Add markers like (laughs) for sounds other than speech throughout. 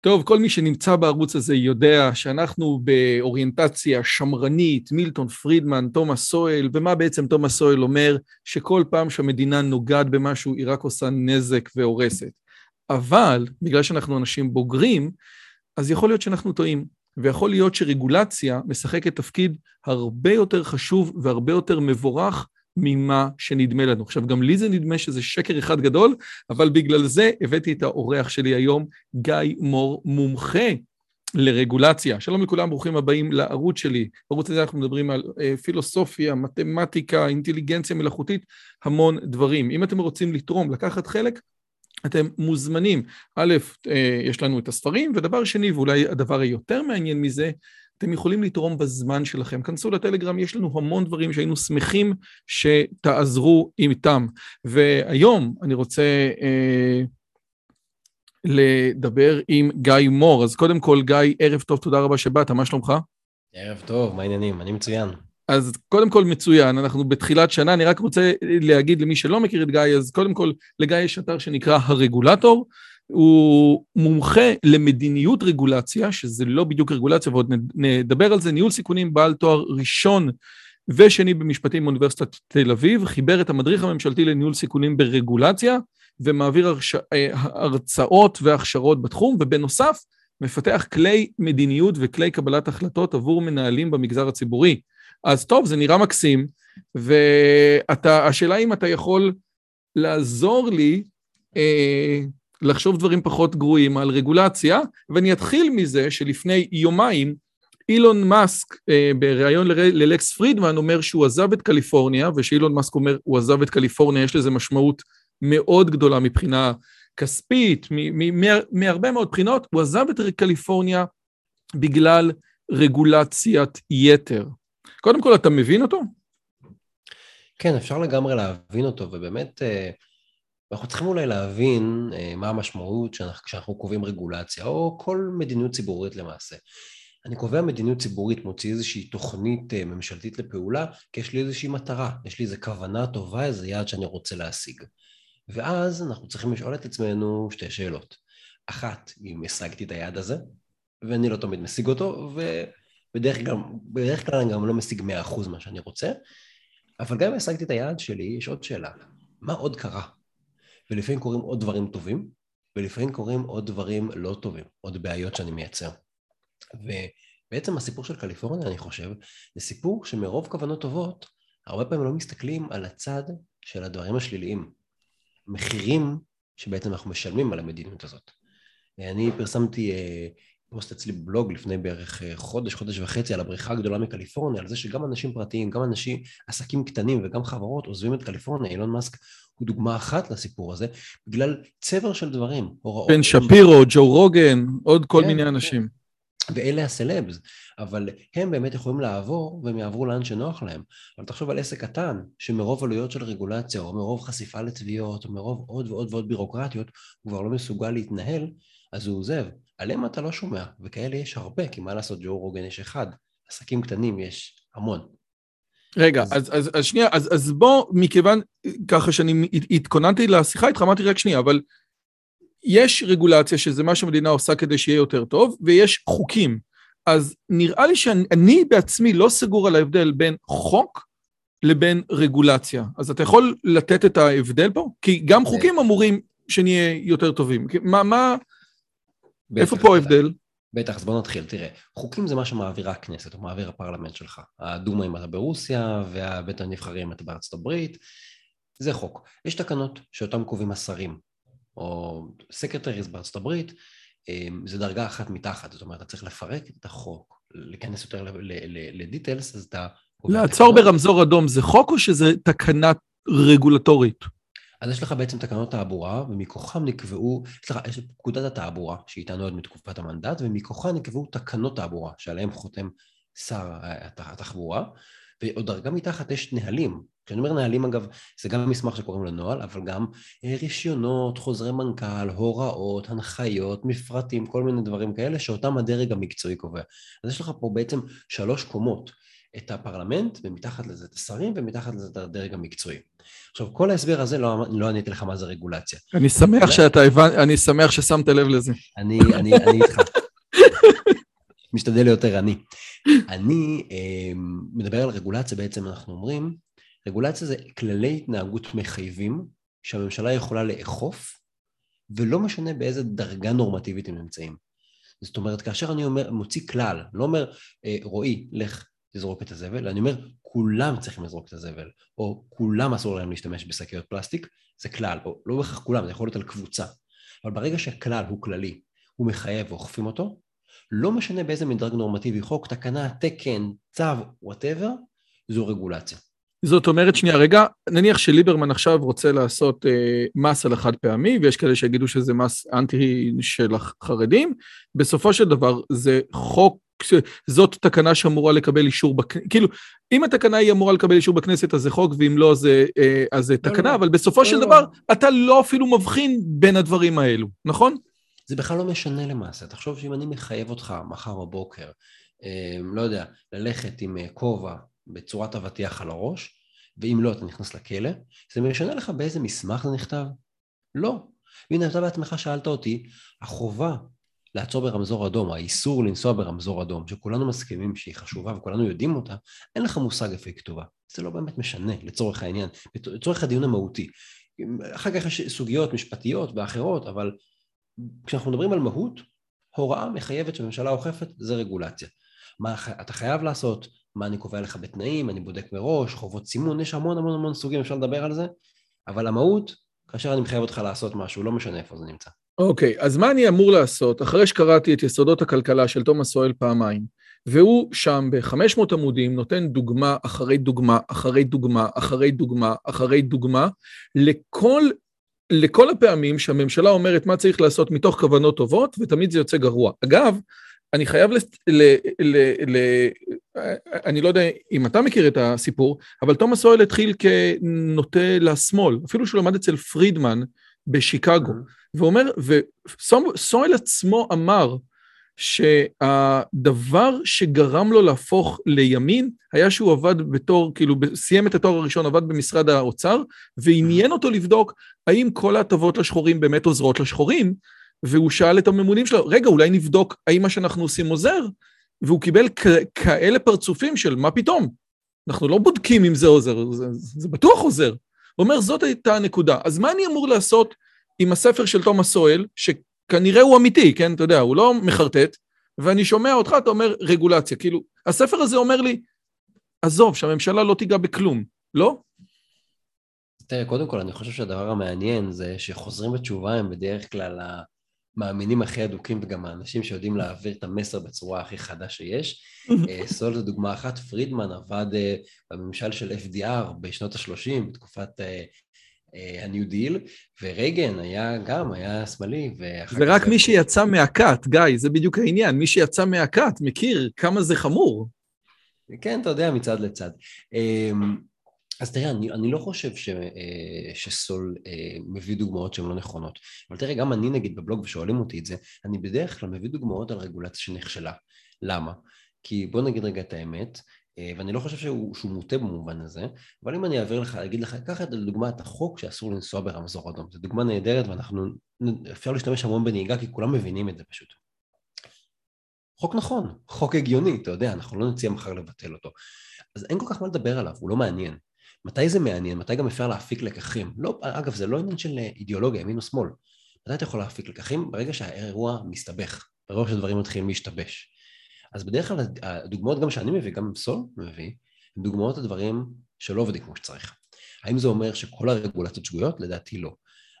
טוב, כל מי שנמצא בערוץ הזה יודע שאנחנו באוריינטציה שמרנית, מילטון פרידמן, תומאס סואל, ומה בעצם תומאס סואל אומר? שכל פעם שהמדינה נוגעת במשהו היא רק עושה נזק והורסת. אבל, בגלל שאנחנו אנשים בוגרים, אז יכול להיות שאנחנו טועים, ויכול להיות שרגולציה משחקת תפקיד הרבה יותר חשוב והרבה יותר מבורך ממה שנדמה לנו. עכשיו, גם לי זה נדמה שזה שקר אחד גדול, אבל בגלל זה הבאתי את האורח שלי היום, גיא מור, מומחה לרגולציה. שלום לכולם, ברוכים הבאים לערוץ שלי. בערוץ הזה אנחנו מדברים על אה, פילוסופיה, מתמטיקה, אינטליגנציה מלאכותית, המון דברים. אם אתם רוצים לתרום, לקחת חלק, אתם מוזמנים. א', אה, יש לנו את הספרים, ודבר שני, ואולי הדבר היותר מעניין מזה, אתם יכולים לתרום בזמן שלכם. כנסו לטלגרם, יש לנו המון דברים שהיינו שמחים שתעזרו איתם. והיום אני רוצה אה, לדבר עם גיא מור. אז קודם כל, גיא, ערב טוב, תודה רבה שבאת, מה שלומך? ערב טוב, מה העניינים? אני מצוין. אז קודם כל מצוין, אנחנו בתחילת שנה, אני רק רוצה להגיד למי שלא מכיר את גיא, אז קודם כל, לגיא יש אתר שנקרא הרגולטור, הוא מומחה למדיניות רגולציה, שזה לא בדיוק רגולציה, ועוד נדבר על זה, ניהול סיכונים בעל תואר ראשון ושני במשפטים באוניברסיטת תל אביב, חיבר את המדריך הממשלתי לניהול סיכונים ברגולציה, ומעביר הרש... אה, הרצאות והכשרות בתחום, ובנוסף, מפתח כלי מדיניות וכלי קבלת החלטות עבור מנהלים במגזר הציבורי. אז טוב, זה נראה מקסים, והשאלה אם אתה יכול לעזור לי אה, לחשוב דברים פחות גרועים על רגולציה, ואני אתחיל מזה שלפני יומיים, אילון מאסק אה, בריאיון ללקס פרידמן אומר שהוא עזב את קליפורניה, ושאילון מאסק אומר הוא עזב את קליפורניה, יש לזה משמעות מאוד גדולה מבחינה כספית, מהרבה מאוד בחינות, הוא עזב את קליפורניה בגלל רגולציית יתר. קודם כל, אתה מבין אותו? כן, אפשר לגמרי להבין אותו, ובאמת, אה, אנחנו צריכים אולי להבין אה, מה המשמעות כשאנחנו קובעים רגולציה, או כל מדיניות ציבורית למעשה. אני קובע מדיניות ציבורית, מוציא איזושהי תוכנית אה, ממשלתית לפעולה, כי יש לי איזושהי מטרה, יש לי איזו כוונה טובה, איזה יעד שאני רוצה להשיג. ואז אנחנו צריכים לשאול את עצמנו שתי שאלות. אחת, אם השגתי את היעד הזה, ואני לא תמיד משיג אותו, ובדרך כלל, כלל אני גם לא משיג 100% מה שאני רוצה, אבל גם אם השגתי את היעד שלי, יש עוד שאלה. מה עוד קרה? ולפעמים קורים עוד דברים טובים, ולפעמים קורים עוד דברים לא טובים, עוד בעיות שאני מייצר. ובעצם הסיפור של קליפורניה, אני חושב, זה סיפור שמרוב כוונות טובות, הרבה פעמים לא מסתכלים על הצד של הדברים השליליים. מחירים שבעצם אנחנו משלמים על המדיניות הזאת. אני פרסמתי אה, פוסט אצלי בבלוג לפני בערך אה, חודש, חודש וחצי על הבריכה הגדולה מקליפורניה, על זה שגם אנשים פרטיים, גם אנשים, עסקים קטנים וגם חברות עוזבים את קליפורניה, אילון מאסק הוא דוגמה אחת לסיפור הזה, בגלל צבר של דברים, הוראות. בן שפירו, ג'ו רוגן, עוד כל כן, מיני כן. אנשים. ואלה הסלבס, אבל הם באמת יכולים לעבור והם יעברו לאן שנוח להם. אבל תחשוב על עסק קטן, שמרוב עלויות של רגולציה, או מרוב חשיפה לתביעות, או מרוב עוד ועוד ועוד בירוקרטיות, הוא כבר לא מסוגל להתנהל, אז הוא עוזב. עליהם אתה לא שומע, וכאלה יש הרבה, כי מה לעשות, ג'ו רוגן יש אחד, עסקים קטנים יש המון. רגע, אז, אז, אז, אז שנייה, אז, אז בוא, מכיוון ככה שאני התכוננתי לשיחה איתך, אמרתי רק שנייה, אבל יש רגולציה שזה מה שהמדינה עושה כדי שיהיה יותר טוב, ויש חוקים. אז נראה לי שאני בעצמי לא סגור על ההבדל בין חוק לבין רגולציה. אז אתה יכול לתת את ההבדל פה? כי גם חוקים אמורים שנהיה יותר טובים. מה, מה, איפה פה ההבדל? בטח, אז בוא נתחיל. תראה, חוקים זה מה שמעבירה הכנסת, או מעביר הפרלמנט שלך. הדומה אם אתה ברוסיה, והבית הנבחרים אתה בארצות הברית, זה חוק. יש תקנות שאותם קובעים השרים, או secretaries בארצות הברית, זה דרגה אחת מתחת, זאת אומרת, אתה צריך לפרק את החוק, להיכנס יותר ל details, אז אתה... לעצור ברמזור אדום זה חוק או שזה תקנה רגולטורית? אז יש לך בעצם תקנות תעבורה, ומכוחם נקבעו, סליחה, יש פקודת התעבורה, שאיתנו עוד מתקופת המנדט, ומכוחה נקבעו תקנות תעבורה, שעליהן חותם שר התחבורה, ועוד דרגה מתחת יש נהלים. כשאני אומר נהלים, אגב, זה גם מסמך שקוראים לו נוהל, אבל גם אה, רישיונות, חוזרי מנכ"ל, הוראות, הנחיות, מפרטים, כל מיני דברים כאלה, שאותם הדרג המקצועי קובע. אז יש לך פה בעצם שלוש קומות. את הפרלמנט, ומתחת לזה את השרים, ומתחת לזה את הדרג המקצועי. עכשיו, כל ההסבר הזה, לא, לא עניתי לך מה זה רגולציה. אני שמח שאתה הבנת, אני שמח ששמת לב לזה. אני, אני, אני איתך. משתדל יותר אני. אני אה, מדבר על רגולציה, בעצם אנחנו אומרים, רגולציה זה כללי התנהגות מחייבים שהממשלה יכולה לאכוף, ולא משנה באיזה דרגה נורמטיבית הם נמצאים. זאת אומרת, כאשר אני אומר, מוציא כלל, לא אומר, אה, רועי, לך תזרוק את הזבל, אני אומר, כולם צריכים לזרוק את הזבל, או כולם אסור להם להשתמש בשקיות פלסטיק, זה כלל, או לא בהכרח כולם, זה יכול להיות על קבוצה. אבל ברגע שהכלל הוא כללי, הוא מחייב ואוכפים אותו, לא משנה באיזה מדרג נורמטיבי, חוק, תקנה, תקן, צו, וואטאבר, זו רגולציה. זאת אומרת, שנייה, רגע, נניח שליברמן עכשיו רוצה לעשות אה, מס על החד פעמי, ויש כאלה שיגידו שזה מס אנטי של החרדים, בסופו של דבר זה חוק זאת תקנה שאמורה לקבל אישור כאילו, אם התקנה היא אמורה לקבל אישור בכנסת אז זה חוק, ואם לא זה, אה, אז זה לא, תקנה, לא, אבל בסופו לא, של לא. דבר אתה לא אפילו מבחין בין הדברים האלו, נכון? זה בכלל לא משנה למעשה. תחשוב שאם אני מחייב אותך מחר בבוקר, אה, לא יודע, ללכת עם אה, כובע בצורת אבטיח על הראש, ואם לא אתה נכנס לכלא, זה משנה לך באיזה מסמך זה נכתב? לא. והנה אתה בעצמך שאלת אותי, החובה לעצור ברמזור אדום, האיסור לנסוע ברמזור אדום, שכולנו מסכימים שהיא חשובה וכולנו יודעים אותה, אין לך מושג איפה היא כתובה. זה לא באמת משנה לצורך העניין, לצורך הדיון המהותי. אחר כך יש סוגיות משפטיות ואחרות, אבל כשאנחנו מדברים על מהות, הוראה מחייבת שהממשלה אוכפת זה רגולציה. מה אתה חייב לעשות, מה אני קובע לך בתנאים, אני בודק מראש, חובות סימון, יש המון המון המון סוגים, אפשר לדבר על זה, אבל המהות, כאשר אני מחייב אותך לעשות משהו, לא משנה איפה זה נמצא. אוקיי, okay, אז מה אני אמור לעשות אחרי שקראתי את יסודות הכלכלה של תומאס סואל פעמיים, והוא שם ב-500 עמודים נותן דוגמה אחרי דוגמה, אחרי דוגמה, אחרי דוגמה, אחרי דוגמה, לכל, לכל הפעמים שהממשלה אומרת מה צריך לעשות מתוך כוונות טובות, ותמיד זה יוצא גרוע. אגב, אני חייב ל... ל, ל, ל אני לא יודע אם אתה מכיר את הסיפור, אבל תומאס סואל התחיל כנוטה לשמאל, אפילו שהוא למד אצל פרידמן בשיקגו. ואומר, וסואל עצמו אמר שהדבר שגרם לו להפוך לימין היה שהוא עבד בתור, כאילו סיים את התואר הראשון, עבד במשרד האוצר, ועניין אותו לבדוק האם כל ההטבות לשחורים באמת עוזרות לשחורים, והוא שאל את הממונים שלו, רגע, אולי נבדוק האם מה שאנחנו עושים עוזר? והוא קיבל כאלה פרצופים של מה פתאום? אנחנו לא בודקים אם זה עוזר, זה, זה בטוח עוזר. הוא אומר, זאת הייתה הנקודה. אז מה אני אמור לעשות עם הספר של תומאס סואל, שכנראה הוא אמיתי, כן? אתה יודע, הוא לא מחרטט, ואני שומע אותך, אתה אומר רגולציה. כאילו, הספר הזה אומר לי, עזוב, שהממשלה לא תיגע בכלום, לא? תראה, קודם כל, אני חושב שהדבר המעניין זה שחוזרים בתשובה הם בדרך כלל המאמינים הכי אדוקים וגם האנשים שיודעים להעביר את המסר בצורה הכי חדה שיש. (laughs) אה, סוול זו דוגמה אחת, פרידמן עבד אה, בממשל של FDR בשנות ה-30, בתקופת אה, הניו דיל, ורייגן היה גם, היה שמאלי, זה רק מי שיצא מהכת, גיא, זה בדיוק העניין, מי שיצא מהכת מכיר כמה זה חמור. כן, אתה יודע, מצד לצד. אמ, אז תראה, אני, אני לא חושב ש, אה, שסול אה, מביא דוגמאות שהן לא נכונות, אבל תראה, גם אני נגיד בבלוג ושואלים אותי את זה, אני בדרך כלל מביא דוגמאות על רגולציה שנכשלה. למה? כי בוא נגיד רגע את האמת, אה, ואני לא חושב שהוא, שהוא מוטה במובן הזה, אבל אם אני אעביר לך, אגיד לך, קח את לדוגמה את החוק שאסור לנסוע ברמזור אדום, זו דוגמה נהדרת ואנחנו, אפשר להשתמש המון בנהיגה כי כולם מבינים את זה פשוט. חוק נכון, חוק הגיוני, אתה יודע, אנחנו לא נציע מחר לבטל אותו. אז אין כל כך מה לדבר עליו, הוא לא מעניין. מתי זה מעניין? מתי גם אפשר להפיק לקחים? לא, אגב, זה לא עניין של אידיאולוגיה, ימין או שמאל. מתי אתה יכול להפיק לקחים? ברגע שהאירוע מסתבך, ברגע שדברים מתחילים להשתבש. אז בדרך כלל הדוגמאות גם שאני מביא, גם סול מביא, הן דוגמאות לדברים שלא עובדים כמו שצריך. האם זה אומר שכל הרגולציות שגויות? לדעתי לא.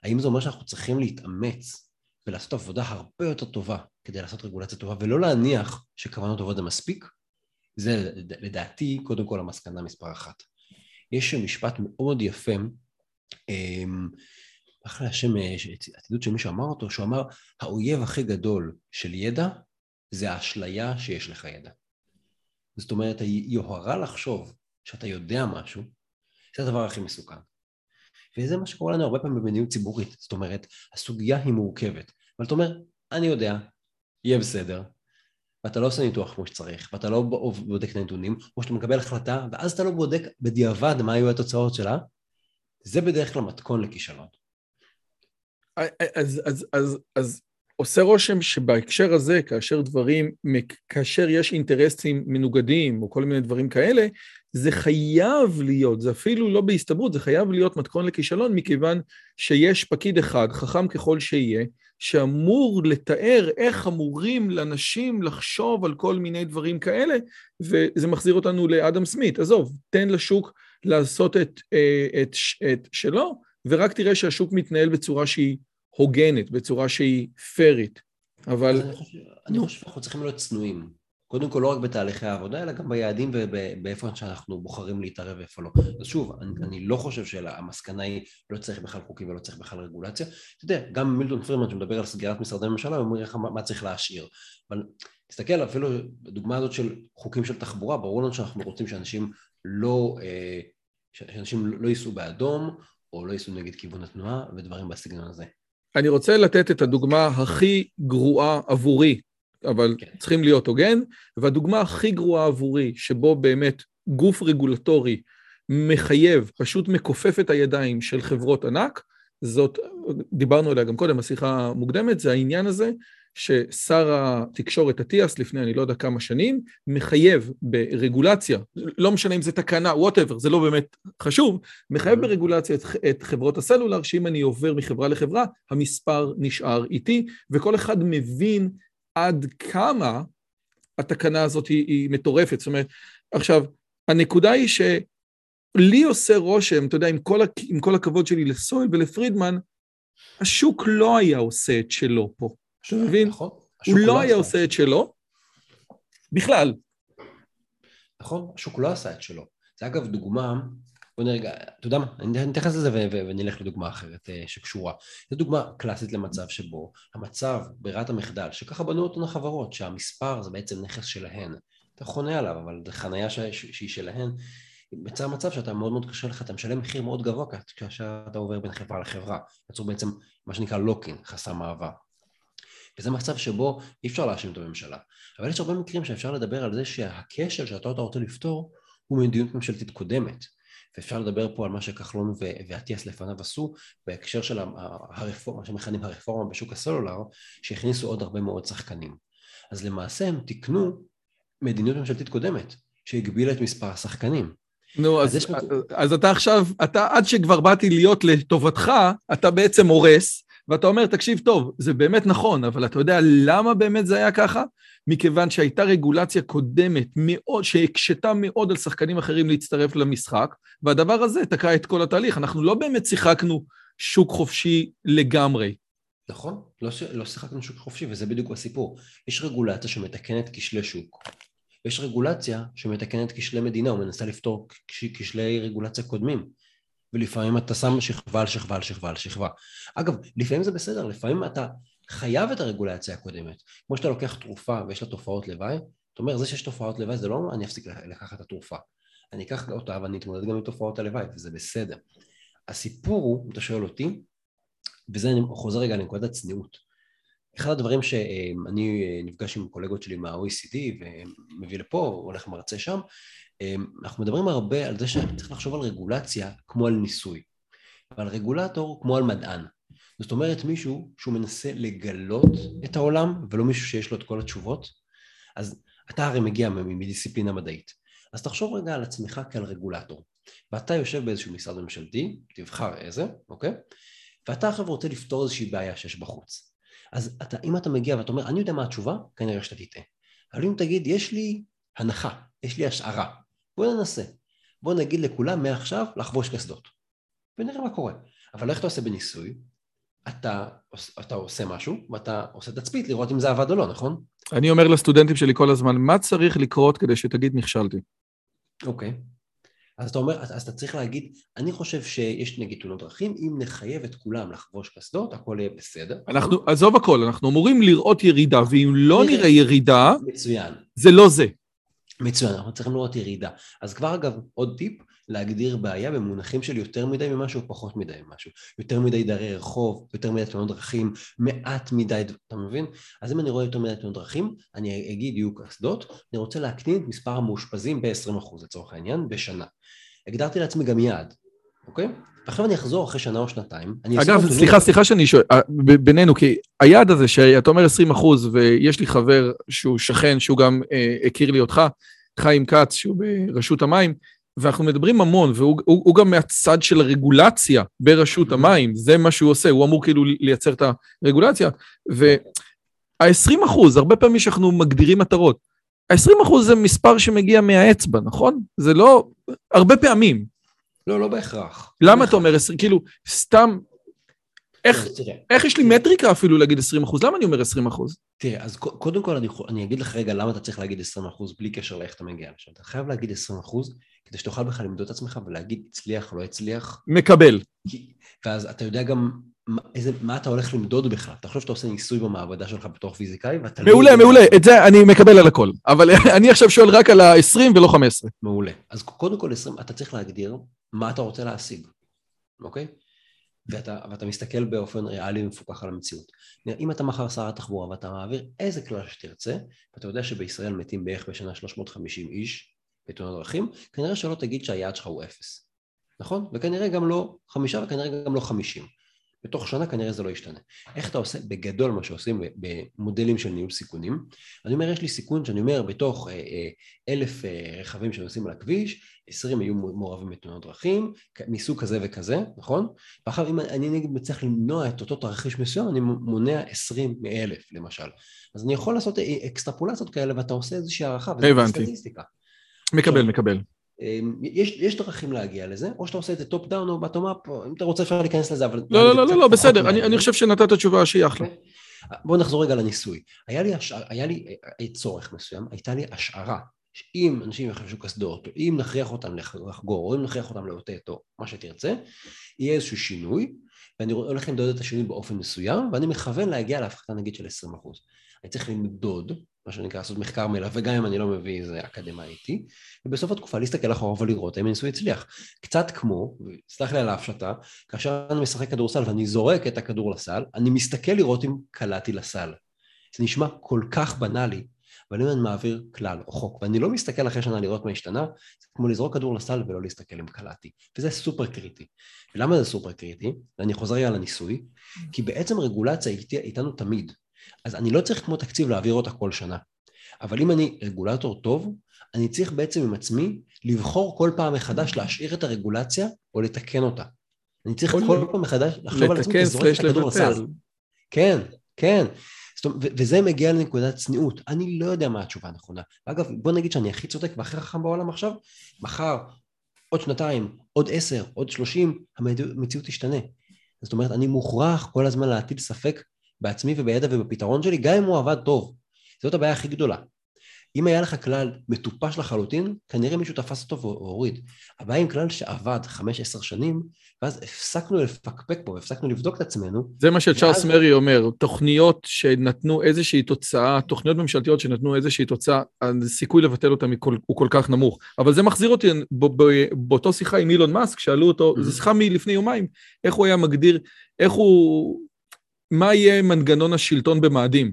האם זה אומר שאנחנו צריכים להתאמץ ולעשות עבודה הרבה יותר טובה כדי לעשות רגולציה טובה, ולא להניח שכוונות טובות זה מספיק, זה לדעתי קודם כל המסקנה מספר אחת. יש משפט מאוד יפה, אמ, אחרי השם, הציטוט של מי שאמר אותו, שהוא אמר, האויב הכי גדול של ידע זה האשליה שיש לך ידע. זאת אומרת, היוהרה לחשוב שאתה יודע משהו, זה הדבר הכי מסוכן. וזה מה שקורה לנו הרבה פעמים במדיניות ציבורית. זאת אומרת, הסוגיה היא מורכבת. אבל אתה אומר, אני יודע, יהיה בסדר, ואתה לא עושה ניתוח כמו שצריך, ואתה לא בודק את הנתונים, או שאתה מקבל החלטה, ואז אתה לא בודק בדיעבד מה היו התוצאות שלה, זה בדרך כלל מתכון לכישלון. אז, אז, אז, אז עושה רושם שבהקשר הזה, כאשר דברים, כאשר יש אינטרסים מנוגדים, או כל מיני דברים כאלה, זה חייב להיות, זה אפילו לא בהסתברות, זה חייב להיות מתכון לכישלון, מכיוון שיש פקיד אחד, חכם ככל שיהיה, שאמור לתאר איך אמורים לאנשים לחשוב על כל מיני דברים כאלה, וזה מחזיר אותנו לאדם סמית. עזוב, תן לשוק לעשות את, אה, את, את שלו, ורק תראה שהשוק מתנהל בצורה שהיא הוגנת, בצורה שהיא פיירית. אבל... אני חושב, שאנחנו צריכים להיות צנועים. קודם כל לא רק בתהליכי העבודה, אלא גם ביעדים ובאיפה שאנחנו בוחרים להתערב ואיפה לא. אז שוב, אני, אני לא חושב שהמסקנה היא לא צריך בכלל חוקים ולא צריך בכלל רגולציה. אתה יודע, גם מילטון פרידמן שמדבר על סגירת משרדי ממשלה, הוא אומר לך מה, מה צריך להשאיר. אבל תסתכל אפילו בדוגמה הזאת של חוקים של תחבורה, ברור לנו שאנחנו רוצים שאנשים לא, אה, שאנשים לא ייסעו באדום, או לא ייסעו נגד כיוון התנועה, ודברים בסגנון הזה. אני רוצה לתת את הדוגמה הכי גרועה עבורי אבל כן. צריכים להיות הוגן, והדוגמה הכי גרועה עבורי, שבו באמת גוף רגולטורי מחייב, פשוט מכופף את הידיים של חברות ענק, זאת, דיברנו עליה גם קודם, בשיחה המוקדמת, זה העניין הזה ששר התקשורת אטיאס לפני אני לא יודע כמה שנים, מחייב ברגולציה, לא משנה אם זה תקנה, whatever, זה לא באמת חשוב, מחייב ברגולציה את, את חברות הסלולר, שאם אני עובר מחברה לחברה, המספר נשאר איתי, וכל אחד מבין עד כמה התקנה הזאת היא, היא מטורפת. זאת אומרת, עכשיו, הנקודה היא שלי עושה רושם, אתה יודע, עם כל, עם כל הכבוד שלי לסויל ולפרידמן, השוק לא היה עושה את שלו פה. אתה מבין? נכון. הוא לא, היה עושה את שלו בכלל. נכון, השוק לא עשה את שלו. זה אגב דוגמה בוא נרגע, אתה יודע מה, אני אתייחס לזה ונלך לדוגמה אחרת אה, שקשורה. זו דוגמה קלאסית למצב שבו המצב ברירת המחדל, שככה בנו אותנו החברות, שהמספר זה בעצם נכס שלהן. אתה חונה עליו, אבל זו חנייה שהיא שלהן. יצא מצב שאתה מאוד מאוד קשה לך, אתה משלם מחיר מאוד גבוה כשאתה עובר בין חברה לחברה. יצרו בעצם מה שנקרא לוקין, חסם מעבר. וזה מצב שבו אי אפשר להאשים את הממשלה. אבל יש הרבה מקרים שאפשר לדבר על זה שהכשל שאתה רוצה לפתור הוא מדיניות ממשלתית קודמת. ואפשר לדבר פה על מה שכחלון ואטיאס לפניו עשו בהקשר של הרפורמה, מה שמכנים הרפורמה בשוק הסלולר, שהכניסו עוד הרבה מאוד שחקנים. אז למעשה הם תיקנו מדיניות ממשלתית קודמת, שהגבילה את מספר השחקנים. נו, אז, אז, אז, אז אתה עכשיו, אתה עד שכבר באתי להיות לטובתך, אתה בעצם הורס, ואתה אומר, תקשיב טוב, זה באמת נכון, אבל אתה יודע למה באמת זה היה ככה? מכיוון שהייתה רגולציה קודמת מאוד, שהקשתה מאוד על שחקנים אחרים להצטרף למשחק, והדבר הזה תקע את כל התהליך. אנחנו לא באמת שיחקנו שוק חופשי לגמרי. נכון, לא, לא שיחקנו שוק חופשי, וזה בדיוק הסיפור. יש רגולציה שמתקנת כשלי שוק, ויש רגולציה שמתקנת כשלי מדינה, או מנסה לפתור כשלי רגולציה קודמים. ולפעמים אתה שם שכבה על שכבה על שכבה על שכבה. אגב, לפעמים זה בסדר, לפעמים אתה חייב את הרגולציה הקודמת. כמו שאתה לוקח תרופה ויש לה תופעות לוואי, אתה אומר, זה שיש תופעות לוואי זה לא אומר אני אפסיק לקחת את התרופה. אני אקח אותה ואני אתמודד גם עם תופעות הלוואי, וזה בסדר. הסיפור הוא, אם אתה שואל אותי, וזה אני חוזר רגע לנקודת הצניעות. אחד הדברים שאני נפגש עם קולגות שלי מה-OECD ומביא לפה, הולך מרצה שם, אנחנו מדברים הרבה על זה שצריך לחשוב על רגולציה כמו על ניסוי, ועל רגולטור כמו על מדען. זאת אומרת מישהו שהוא מנסה לגלות את העולם ולא מישהו שיש לו את כל התשובות אז אתה הרי מגיע מדיסציפלינה מדעית אז תחשוב רגע על עצמך כעל רגולטור ואתה יושב באיזשהו משרד ממשלתי, תבחר איזה, אוקיי? ואתה עכשיו רוצה לפתור איזושהי בעיה שיש בחוץ אז אתה, אם אתה מגיע ואתה אומר אני יודע מה התשובה, כנראה שאתה תטעה אבל אם תגיד יש לי הנחה, יש לי השערה בוא ננסה בוא נגיד לכולם מעכשיו לחבוש קסדות ונראה מה קורה אבל איך אתה עושה בניסוי? אתה, אתה עושה משהו, ואתה עושה תצפית לראות אם זה עבד או לא, נכון? אני אומר לסטודנטים שלי כל הזמן, מה צריך לקרות כדי שתגיד נכשלתי? אוקיי. אז אתה אומר, אז אתה צריך להגיד, אני חושב שיש נגיד תאונות דרכים, אם נחייב את כולם לחבוש קסדות, הכל יהיה בסדר. אנחנו, עזוב הכל, אנחנו אמורים לראות ירידה, ואם לא נראה ירידה, מצוין. זה לא זה. מצוין, אנחנו צריכים לראות ירידה. אז כבר אגב, עוד טיפ, להגדיר בעיה במונחים של יותר מדי ממשהו, פחות מדי ממשהו. יותר מדי דרי רחוב, יותר מדי תאונות דרכים, מעט מדי, אתה מבין? אז אם אני רואה יותר מדי תאונות דרכים, אני אגיד יהיו קסדות, אני רוצה להקטין את מספר המאושפזים ב-20% לצורך העניין, בשנה. הגדרתי לעצמי גם יעד, אוקיי? ועכשיו אני אחזור אחרי שנה או שנתיים. אגב, סליחה, סליחה שאני שואל, אה, בינינו, כי היעד הזה שאתה אומר 20 אחוז, ויש לי חבר שהוא שכן, שהוא גם אה, הכיר לי אותך, חיים כץ, שהוא ברשות המים, ואנחנו מדברים המון, והוא הוא, הוא גם מהצד של הרגולציה ברשות המים, זה מה שהוא עושה, הוא אמור כאילו לייצר את הרגולציה, וה-20 אחוז, הרבה פעמים שאנחנו מגדירים מטרות, ה-20 אחוז זה מספר שמגיע מהאצבע, נכון? זה לא, הרבה פעמים. לא, לא בהכרח. למה אתה אומר 20, כאילו, סתם, איך, לא, איך יש לי מטריקה אפילו להגיד 20 אחוז? למה אני אומר 20 אחוז? תראה, אז קודם כל אני, אני אגיד לך רגע למה אתה צריך להגיד 20 אחוז בלי קשר לאיך אתה מגיע לשם. אתה חייב להגיד 20 אחוז כדי שתוכל בכלל למדוד את עצמך ולהגיד הצליח, לא הצליח. מקבל. כי, ואז אתה יודע גם מה, איזה, מה אתה הולך למדוד בכלל. אתה חושב שאתה עושה ניסוי במעבדה שלך בתור פיזיקאי ואתה לא... מעולה, מעולה, את זה אני מקבל על הכל. אבל (laughs) אני עכשיו שואל רק על ה-20 ולא 15. מעולה. אז קודם כל 20, אתה צריך להגדיר מה אתה רוצה להשיג, אוקיי? ואתה, ואתה מסתכל באופן ריאלי ומפוקח על המציאות. אם אתה מחר שר התחבורה ואתה מעביר איזה כלל שתרצה, ואתה יודע שבישראל מתים בערך בשנה 350 איש, בתאונות דרכים, כנראה שלא תגיד שהיעד שלך הוא אפס, נכון? וכנראה גם לא חמישה וכנראה גם לא חמישים. בתוך שנה כנראה זה לא ישתנה. איך אתה עושה בגדול מה שעושים במודלים של ניהול סיכונים? אני אומר יש לי סיכון שאני אומר בתוך אה, אה, אלף אה, רכבים שנוסעים על הכביש, עשרים יהיו מעורבים בתאונות דרכים, מסוג כזה וכזה, נכון? ואחר אם אני נגיד מצליח למנוע את אותו תרחיש מסוים, אני מונע עשרים מאלף למשל. אז אני יכול לעשות אקסטרפולציות כאלה ואתה עושה איזושהי הערכה, וזה סטטיסטיקה. מקבל, מקבל. אמ, יש, יש דרכים להגיע לזה, או שאתה עושה את זה top down או bottom up, אם אתה רוצה אפשר להיכנס לזה, אבל... לא, לא, לא, לא, לא, בסדר, אני, אני חושב שנתת תשובה שהיא אחלה. אוקיי. בואו נחזור רגע לניסוי. היה לי, השע... היה לי אה, צורך מסוים, הייתה לי השערה, שאם אנשים יחשבו קסדות, או אם נכריח אותם לחגור, או אם נכריח אותם לאותת, או מה שתרצה, יהיה איזשהו שינוי, ואני הולך למדוד את השינוי באופן מסוים, ואני מכוון להגיע להפחתה נגיד של 20%. אני צריך למדוד מה שנקרא לעשות מחקר מלווה, גם אם אני לא מביא איזה אקדמאי איתי, ובסוף התקופה להסתכל אחורה ולראות האם הניסוי הצליח. קצת כמו, סלח לי על ההפשטה, כאשר אני משחק כדורסל ואני זורק את הכדור לסל, אני מסתכל לראות אם קלעתי לסל. זה נשמע כל כך בנאלי, אבל אם אני מעביר כלל או חוק, ואני לא מסתכל אחרי שנה לראות מה השתנה, זה כמו לזרוק כדור לסל ולא להסתכל אם קלעתי. וזה סופר קריטי. ולמה זה סופר קריטי? ואני חוזר רגע לניסוי, כי בעצם רגולציה איתנו תמיד. אז אני לא צריך כמו תקציב להעביר אותה כל שנה. אבל אם אני רגולטור טוב, אני צריך בעצם עם עצמי לבחור כל פעם מחדש להשאיר את הרגולציה או לתקן אותה. אני צריך כל, פעם מחדש לחשוב על עצמי לזרוק את הכדור לסל. כן, כן. וזה מגיע לנקודת צניעות. אני לא יודע מה התשובה הנכונה. אגב, בוא נגיד שאני הכי צודק והכי חכם בעולם עכשיו, מחר, עוד שנתיים, עוד עשר, עוד שלושים, המציאות תשתנה. זאת אומרת, אני מוכרח כל הזמן להטיל ספק בעצמי ובידע ובפתרון שלי, גם אם הוא עבד טוב. זאת הבעיה הכי גדולה. אם היה לך כלל מטופש לחלוטין, כנראה מישהו תפס אותו והוריד. הבעיה עם כלל שעבד 5-10 שנים, ואז הפסקנו לפקפק בו, הפסקנו לבדוק את עצמנו. זה מה שצ'ארלס מרי אומר, תוכניות שנתנו איזושהי תוצאה, תוכניות ממשלתיות שנתנו איזושהי תוצאה, הסיכוי לבטל אותן הוא כל כך נמוך. אבל זה מחזיר אותי באותו שיחה עם אילון מאסק, שאלו אותו, זו שיחה מלפני יומיים, איך הוא היה מגדיר, איך הוא... מה יהיה מנגנון השלטון במאדים?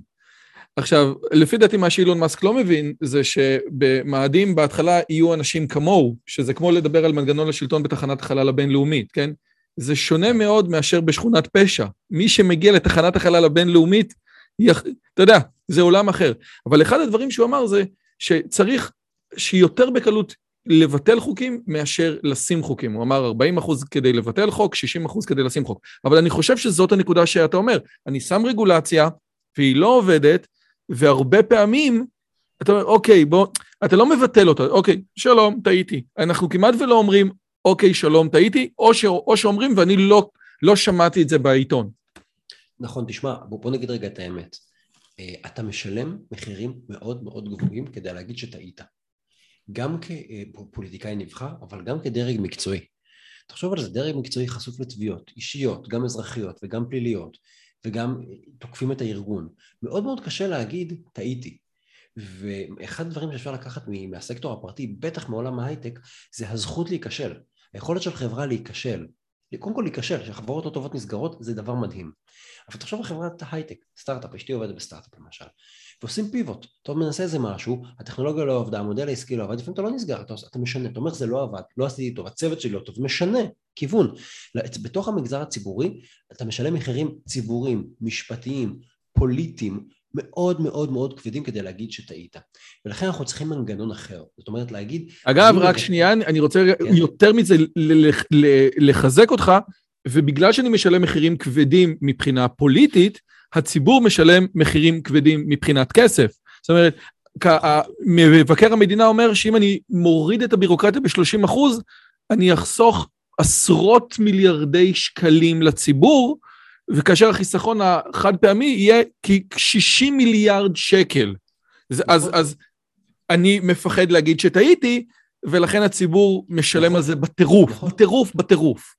עכשיו, לפי דעתי מה שאילון מאסק לא מבין, זה שבמאדים בהתחלה יהיו אנשים כמוהו, שזה כמו לדבר על מנגנון השלטון בתחנת החלל הבינלאומית, כן? זה שונה מאוד מאשר בשכונת פשע. מי שמגיע לתחנת החלל הבינלאומית, יח... אתה יודע, זה עולם אחר. אבל אחד הדברים שהוא אמר זה שצריך שיותר בקלות לבטל חוקים מאשר לשים חוקים. הוא אמר 40 אחוז כדי לבטל חוק, 60 אחוז כדי לשים חוק. אבל אני חושב שזאת הנקודה שאתה אומר. אני שם רגולציה, והיא לא עובדת, והרבה פעמים אתה אומר, אוקיי, בוא, אתה לא מבטל אותה, אוקיי, שלום, טעיתי. אנחנו כמעט ולא אומרים, אוקיי, שלום, טעיתי, או, ש, או שאומרים, ואני לא, לא שמעתי את זה בעיתון. נכון, תשמע, בוא, בוא נגיד רגע את האמת. אה, אתה משלם מחירים מאוד מאוד גבוהים כדי להגיד שטעית. גם כפוליטיקאי נבחר, אבל גם כדרג מקצועי. תחשוב על זה, דרג מקצועי חשוף לתביעות אישיות, גם אזרחיות וגם פליליות, וגם תוקפים את הארגון. מאוד מאוד קשה להגיד, טעיתי. ואחד הדברים שאפשר לקחת מהסקטור הפרטי, בטח מעולם ההייטק, זה הזכות להיכשל. היכולת של חברה להיכשל, קודם כל להיכשל, שחברות לא טובות נסגרות, זה דבר מדהים. אבל תחשוב על חברת הייטק, סטארט-אפ, אשתי עובדת בסטארט-אפ למשל, ועושים פיבוט, אתה מנסה איזה משהו, הטכנולוגיה לא עבדה, המודל העסקי לא עבד, לפעמים אתה לא נסגר, אתה, אתה משנה, אתה אומר זה לא עבד, לא עשיתי טוב, הצוות שלי לא טוב, משנה, כיוון. בתוך המגזר הציבורי אתה משלם מחירים ציבוריים, משפטיים, פוליטיים, מאוד מאוד מאוד כבדים כדי להגיד שטעית. ולכן אנחנו צריכים מנגנון אחר. זאת אומרת, להגיד... אגב, רק שנייה, אני רוצה כן. יותר מזה לחזק אותך, ובגלל שאני משלם מחירים כבדים מבחינה פוליטית, הציבור משלם מחירים כבדים מבחינת כסף. זאת אומרת, מבקר המדינה אומר שאם אני מוריד את הבירוקרטיה ב-30 אחוז, אני אחסוך עשרות מיליארדי שקלים לציבור, וכאשר החיסכון החד פעמי יהיה כ-60 מיליארד שקל. אז, אז, נכון. אז אני מפחד להגיד שטעיתי, ולכן הציבור משלם נכון. על זה בטירוף, נכון. בטירוף, בטירוף.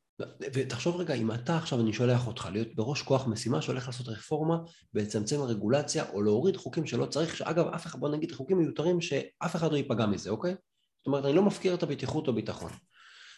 ותחשוב רגע, אם אתה עכשיו, אני שולח אותך להיות בראש כוח משימה שהולך לעשות רפורמה ולצמצם רגולציה או להוריד חוקים שלא צריך, שאגב, אף אחד, בוא נגיד חוקים מיותרים שאף אחד לא ייפגע מזה, אוקיי? זאת אומרת, אני לא מפקיר את הבטיחות או ביטחון.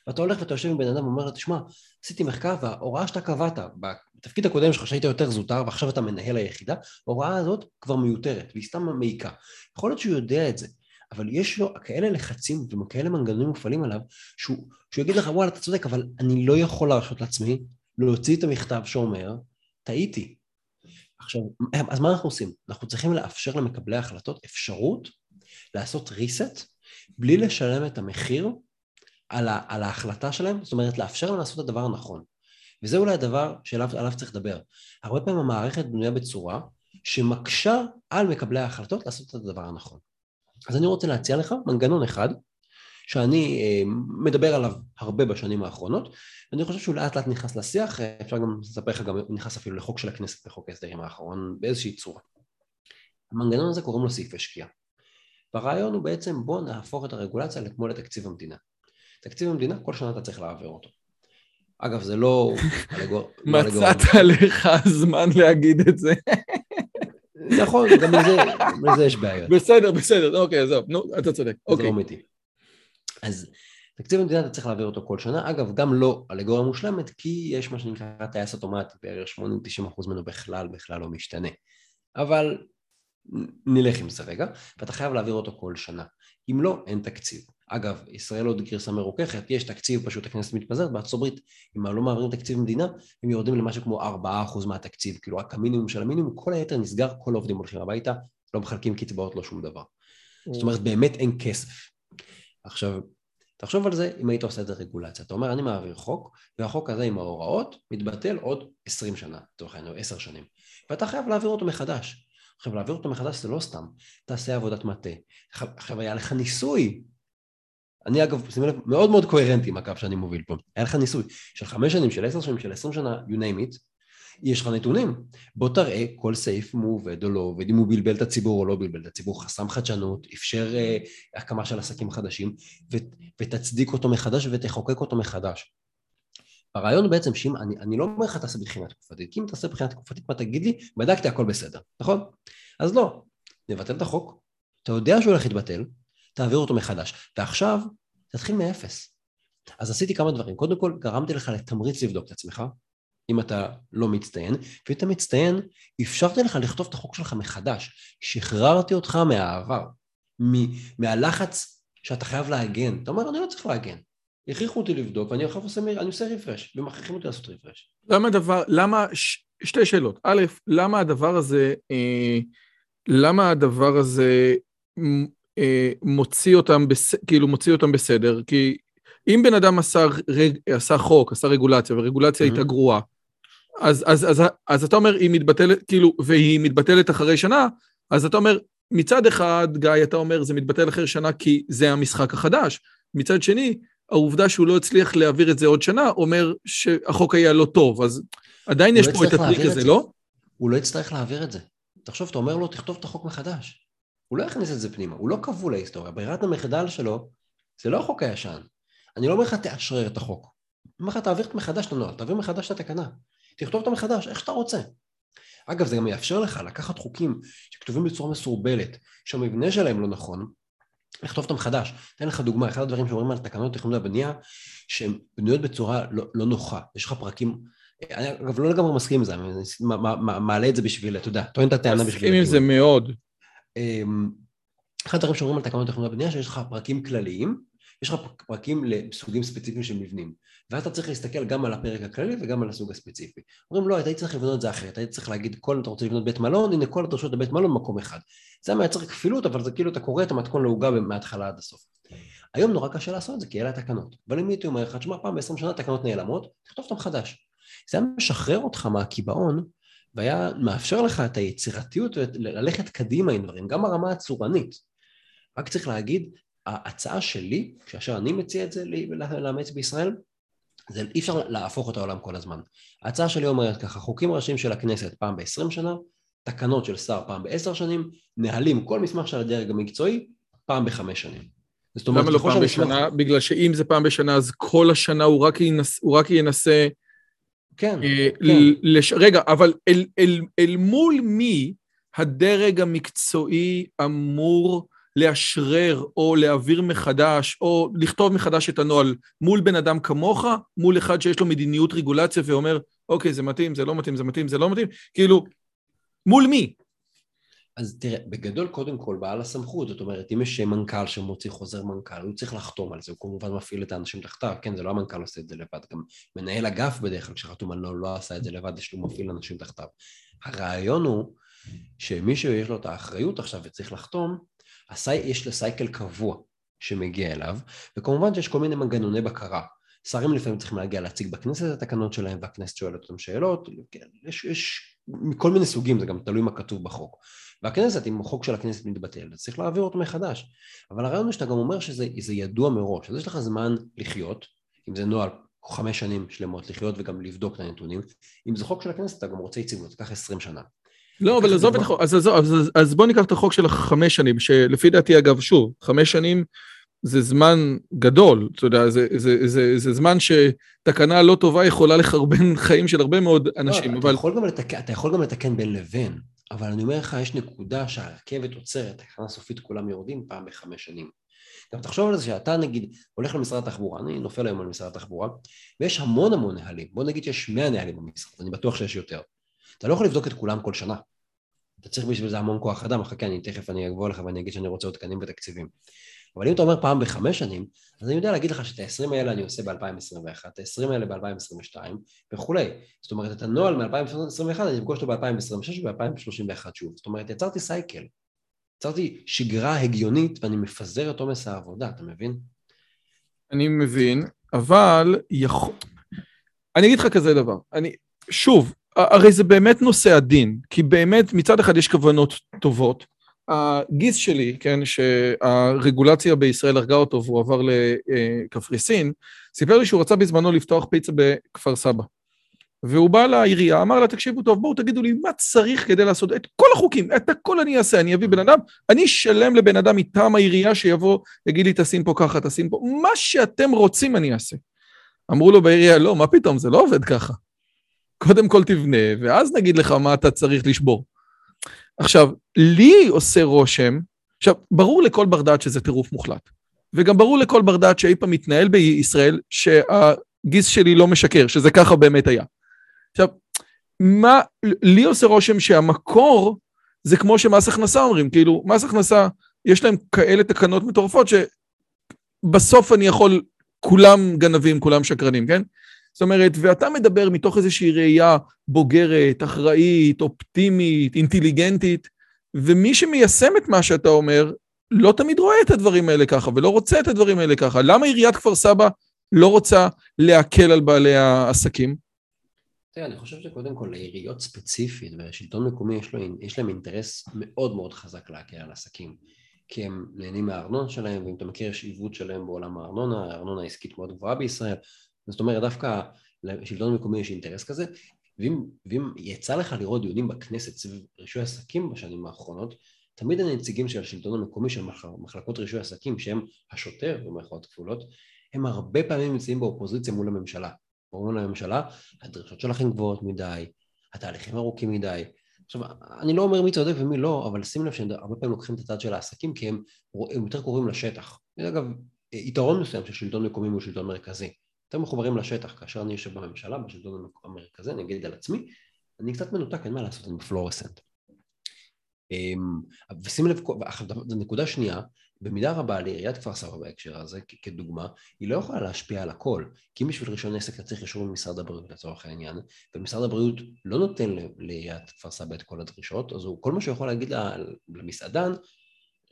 ואתה הולך ואתה יושב עם בן אדם ואומר לו, תשמע, עשיתי מחקר וההוראה שאתה קבעת בתפקיד הקודם שלך שהיית יותר זוטר ועכשיו אתה מנהל היחידה, ההוראה הזאת כבר מיותרת והיא סתם מעיקה. יכול להיות שהוא יודע את זה, אבל יש לו כאלה לחצים וכאלה מנגנונים מופעלים עליו, שהוא, שהוא יגיד לך, וואלה, אתה צודק, אבל אני לא יכול להרשות לעצמי להוציא את המכתב שאומר, טעיתי. עכשיו, אז מה אנחנו עושים? אנחנו צריכים לאפשר למקבלי ההחלטות אפשרות לעשות reset בלי לשלם את המחיר על, ה, על ההחלטה שלהם, זאת אומרת לאפשר להם לעשות את הדבר הנכון. וזה אולי הדבר שעליו צריך לדבר. הרבה פעמים המערכת בנויה בצורה שמקשה על מקבלי ההחלטות לעשות את הדבר הנכון. אז אני רוצה להציע לך מנגנון אחד שאני אה, מדבר עליו הרבה בשנים האחרונות, ואני חושב שהוא לאט לאט נכנס לשיח, אה, אפשר גם לספר לך, גם נכנס אפילו לחוק של הכנסת בחוק ההסדרים האחרון באיזושהי צורה. המנגנון הזה קוראים לו סעיפי שקיעה. והרעיון הוא בעצם בוא נהפוך את הרגולציה כמו לתקציב המדינה. תקציב המדינה, כל שנה אתה צריך להעביר אותו. אגב, זה לא... (laughs) לא מצאת לך זמן להגיד את זה. נכון, גם לזה יש בעיות. בסדר, בסדר, אוקיי, עזוב, נו, אתה צודק. אוקיי. זה לא אמיתי. אז תקציב המדינה אתה צריך להעביר אותו כל שנה, אגב, גם לא אלגוריה מושלמת, כי יש מה שנקרא טייס אוטומטי, בערך 80-90% ממנו בכלל, בכלל לא משתנה. אבל נלך עם זה רגע, ואתה חייב להעביר אותו כל שנה. אם לא, אין תקציב. אגב, ישראל עוד גרסה מרוככת, יש תקציב, פשוט הכנסת מתפזרת, בארצות הברית, אם לא מעבירים תקציב מדינה, הם יורדים למשהו כמו 4% מהתקציב, כאילו רק המינימום של המינימום, כל היתר נסגר, כל העובדים הולכים הביתה, לא מחלקים קצבאות, לא שום דבר. זאת אומרת, באמת אין כסף. עכשיו, תחשוב על זה אם היית עושה את זה רגולציה. אתה אומר, אני מעביר חוק, והחוק הזה עם ההוראות מתבטל עוד 20 שנה, לצורך העניין, 10 שנים. ואתה חייב להעביר אותו מחדש. עכשיו, להעביר אותו מחדש זה לא סתם, תעשה עבודת מטה. עכשיו, היה לך ניסוי אני אגב, שימי לב, מאוד מאוד קוהרנטי עם הקו שאני מוביל פה. היה לך ניסוי של חמש שנים, של עשר שנים, של עשרים שנה, you name it, יש לך נתונים. בוא תראה כל סעיף אם הוא עובד או לא עובד, אם הוא בלבל את הציבור או לא בלבל את הציבור, חסם חדשנות, אפשר uh, הקמה של עסקים חדשים, ו- ותצדיק אותו מחדש ותחוקק אותו מחדש. הרעיון בעצם שאם, אני, אני לא אומר לך תעשה בחינה תקופתית, כי אם תעשה בחינה תקופתית, מה תגיד לי? בדקתי הכל בסדר, נכון? אז לא, נבטל את החוק, אתה יודע שהוא הולך להתבטל, תעביר אותו מחדש. ועכשיו, תתחיל מאפס. אז עשיתי כמה דברים. קודם כל, גרמתי לך לתמריץ לבדוק את עצמך, אם אתה לא מצטיין, ואם אתה מצטיין, אפשרתי לך לכתוב את החוק שלך מחדש. שחררתי אותך מהעבר, מהלחץ שאתה חייב להגן. אתה אומר, אני לא צריך להגן. הכריחו אותי לבדוק, ואני עכשיו עושה, אני עושה רפרש, ומכריחים אותי לעשות רפרש. למה הדבר, למה, ש, שתי שאלות. א', למה הדבר הזה, אה, למה הדבר הזה אה, מוציא אותם, בס... כאילו מוציא אותם בסדר, כי אם בן אדם עשה, רג... עשה חוק, עשה רגולציה, ורגולציה mm-hmm. הייתה גרועה, אז, אז, אז, אז אתה אומר, היא מתבטלת, כאילו, והיא מתבטלת אחרי שנה, אז אתה אומר, מצד אחד, גיא, אתה אומר, זה מתבטל אחרי שנה כי זה המשחק החדש. מצד שני, העובדה שהוא לא הצליח להעביר את זה עוד שנה, אומר שהחוק היה לא טוב, אז עדיין יש פה את הטריק הזה, לא? הוא לא יצטרך להעביר את זה. תחשוב, אתה אומר לו, תכתוב את החוק מחדש. הוא לא יכניס את זה פנימה, הוא לא כבול להיסטוריה. ברירת המחדל שלו זה לא החוק הישן. אני לא אומר לך תאשרר את החוק. אני אומר לך תעביר מחדש את הנוהל, תעביר מחדש את התקנה. תכתוב אותה מחדש, איך שאתה רוצה. אגב, זה גם יאפשר לך לקחת חוקים שכתובים בצורה מסורבלת, שהמבנה שלהם לא נכון, לכתוב אותם מחדש. אתן לך דוגמה, אחד הדברים שאומרים על תקנות תכנון והבנייה, שהן בנויות בצורה לא, לא נוחה. יש לך פרקים, אני אגב לא לגמרי מסכים עם זה, אני מעלה את זה בשביל, אתה יודע, טוען את הטענה בשביל... מסכים עם זה מאוד. אמ, אחד הדברים שאומרים על תקנות תכנון והבנייה, שיש לך פרקים כלליים, יש לך פרקים לסוגים ספציפיים של מבנים, ואז אתה צריך להסתכל גם על הפרק הכללי וגם על הסוג הספציפי. אומרים לא, אתה צריך לבנות את זה אחרת, היית צריך להגיד כל אתה רוצה לבנות בית מלון, הנה כל הדרשות לבית מלון במקום אחד. זה מייצר כפילות, אבל זה כאילו אתה קורא את המתכון לעוגה מההתחלה עד הסוף. היום נורא קשה לעשות את זה, כי אלה התקנות. אבל אם הייתי אומר לך, תשמע, פעם ב-20 שנה תקנות נעלמות, תכתוב אותן חדש. זה היה משחרר אותך מהקיבעון, והיה מאפשר לך את היצירתיות וללכת קדימה עם דברים, גם ברמה הצורנית. רק צריך להגיד, ההצעה שלי, כאשר אני מציע את זה לאמץ בישראל, זה אי אפשר להפוך את העולם כל הזמן. ההצעה שלי אומרת ככה, חוקים ראשיים של הכנסת פעם ב-20 שנה, תקנות של שר פעם בעשר שנים, נהלים, כל מסמך של הדרג המקצועי, פעם בחמש שנים. זאת אומרת, למה לא פעם בשנה? בגלל שאם זה פעם בשנה, אז כל השנה הוא רק, ינס, הוא רק ינסה... כן, אה, כן. לש... רגע, אבל אל, אל, אל מול מי הדרג המקצועי אמור לאשרר או להעביר מחדש או לכתוב מחדש את הנוהל מול בן אדם כמוך, מול אחד שיש לו מדיניות רגולציה ואומר, אוקיי, זה מתאים, זה לא מתאים, זה מתאים, זה לא מתאים, כאילו, מול מי? אז תראה, בגדול קודם כל בעל הסמכות, זאת אומרת, אם יש מנכ"ל שמוציא חוזר מנכ"ל, הוא צריך לחתום על זה, הוא כמובן מפעיל את האנשים תחתיו, כן, זה לא המנכ"ל עושה את זה לבד, גם מנהל אגף בדרך כלל כשחתום על נוהל לא עשה את זה לבד, יש לו מפעיל אנשים תחתיו. הרעיון הוא שמישהו יש לו את האחריות עכשיו וצריך לחתום, הסי... יש לו סייקל קבוע שמגיע אליו, וכמובן שיש כל מיני מנגנוני בקרה. שרים לפעמים צריכים להגיע להציג בכנסת את התקנות שלהם, והכנסת שואלת אותם שאלות, כן, יש, יש מכל מיני סוגים, זה גם תלוי מה כתוב בחוק. והכנסת, אם החוק של הכנסת מתבטל, אז צריך להעביר אותו מחדש. אבל הרעיון הוא שאתה גם אומר שזה ידוע מראש, אז יש לך זמן לחיות, אם זה נוהל חמש שנים שלמות לחיות וגם לבדוק את הנתונים, אם זה חוק של הכנסת אתה גם רוצה יציבות, תיקח עשרים שנה. לא, אבל עזוב את החוק, אז, אז, אז, אז בוא ניקח את החוק של החמש שנים, שלפי דעתי אגב, שוב, חמש שנים זה זמן גדול, אתה יודע, זה, זה, זה, זה זמן שתקנה לא טובה יכולה לחרבן (laughs) חיים של הרבה מאוד אנשים, לא, אבל... אתה יכול, גם לתקן, אתה יכול גם לתקן בין לבין, אבל אני אומר לך, יש נקודה שהרכבת עוצרת, תקנה סופית כולם יורדים פעם בחמש שנים. גם תחשוב על זה שאתה נגיד הולך למשרד התחבורה, אני נופל היום על משרד התחבורה, ויש המון המון נהלים, בוא נגיד שיש מאה נהלים במשרד, אני בטוח שיש יותר. אתה לא יכול לבדוק את כולם כל שנה. אתה צריך בשביל זה המון כוח אדם, חכה, אני תכף אני אגבול לך ואני אגיד שאני רוצה עוד תקנים ותקציבים. אבל אם אתה אומר פעם בחמש שנים, אז אני יודע להגיד לך שאת ה-20 האלה אני עושה ב-2021, את ה-20 האלה ב-2022 וכולי. זאת אומרת, את הנוהל מ-2021 אני אפגוש אותו ב-2026 וב-2031 שוב. זאת אומרת, יצרתי סייקל. יצרתי שגרה הגיונית ואני מפזר את עומס העבודה, אתה מבין? אני מבין, אבל יכול... אני אגיד לך כזה דבר, אני, שוב, הרי זה באמת נושא עדין, כי באמת מצד אחד יש כוונות טובות. הגיס שלי, כן, שהרגולציה בישראל הרגה אותו והוא עבר לקפריסין, סיפר לי שהוא רצה בזמנו לפתוח פיצה בכפר סבא. והוא בא לעירייה, אמר לה, תקשיבו טוב, בואו תגידו לי מה צריך כדי לעשות את כל החוקים, את הכל אני אעשה, אני אביא בן אדם, אני אשלם לבן אדם מטעם העירייה שיבוא, יגיד לי, תשים פה ככה, תשים פה, מה שאתם רוצים אני אעשה. אמרו לו בעירייה, לא, מה פתאום, זה לא עובד ככה. קודם כל תבנה, ואז נגיד לך מה אתה צריך לשבור. עכשיו, לי עושה רושם, עכשיו, ברור לכל בר דעת שזה טירוף מוחלט, וגם ברור לכל בר דעת שאי פעם מתנהל בישראל שהגיס שלי לא משקר, שזה ככה באמת היה. עכשיו, מה, לי עושה רושם שהמקור זה כמו שמס הכנסה אומרים, כאילו, מס הכנסה, יש להם כאלה תקנות מטורפות שבסוף אני יכול, כולם גנבים, כולם שקרנים, כן? זאת אומרת, ואתה מדבר מתוך איזושהי ראייה בוגרת, אחראית, אופטימית, אינטליגנטית, ומי שמיישם את מה שאתה אומר, לא תמיד רואה את הדברים האלה ככה, ולא רוצה את הדברים האלה ככה. למה עיריית כפר סבא לא רוצה להקל על בעלי העסקים? תראה, אני חושב שקודם כל לעיריות ספציפית ולשלטון מקומי יש, לו, יש להם אינטרס מאוד מאוד חזק להקל על עסקים. כי הם נהנים מהארנונה שלהם, ואם אתה מכיר יש עיוות שלהם בעולם הארנונה, הארנונה העסקית מאוד גבוהה בישראל, זאת אומרת, דווקא לשלטון המקומי יש אינטרס כזה. ואם, ואם יצא לך לראות דיונים בכנסת סביב רישוי עסקים בשנים האחרונות, תמיד הנציגים של השלטון המקומי, של מחלקות רישוי עסקים, שהם השוטר במחאות כפולות, הם הרבה פעמים נמצאים באופוזיציה מול הממשלה. אומרים לממשלה, הדרישות שלכם גבוהות מדי, התהליכים ארוכים מדי. עכשיו, אני לא אומר מי צודק ומי לא, אבל שים לב שהם הרבה פעמים לוקחים את הצד של העסקים כי הם, הם יותר קרובים לשטח. זה אגב יתרון מסוים של שלטון מקומי מול שלטון מרכזי. יותר מחוברים לשטח, כאשר אני יושב בממשלה, בשלטון המרכזי, אני אגיד על עצמי, אני קצת מנותק, אין מה לעשות, אני בפלורסנט. אמ, ושים לב, עכשיו נקודה שנייה, במידה רבה לעיריית כפר סבא בהקשר הזה, כדוגמה, היא לא יכולה להשפיע על הכל, כי אם בשביל רישיון עסק אתה צריך אישור ממשרד הבריאות לצורך העניין, ומשרד הבריאות לא נותן לעיריית כפר סבא את כל הדרישות, אז הוא, כל מה שהוא יכול להגיד למסעדן,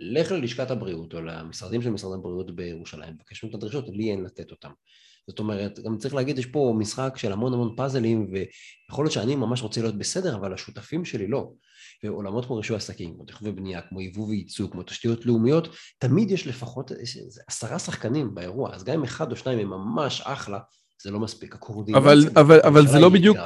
לך ללשכת הבריאות או למשרדים של משרד הבריאות בירושלים, מבקש את הדרישות, לי אין לתת אותם. זאת אומרת, גם צריך להגיד, יש פה משחק של המון המון פאזלים, ויכול להיות שאני ממש רוצה להיות בסדר, אבל השותפים שלי לא. ועולמות כמו רישוי עסקים, כמו תכנון ובנייה, כמו יבוא וייצוא, כמו תשתיות לאומיות, תמיד יש לפחות עשרה שחקנים באירוע, אז גם אם אחד או שניים הם ממש אחלה, זה לא מספיק. הקורדינציה... אבל, אבל, אבל זה לא בדיוק...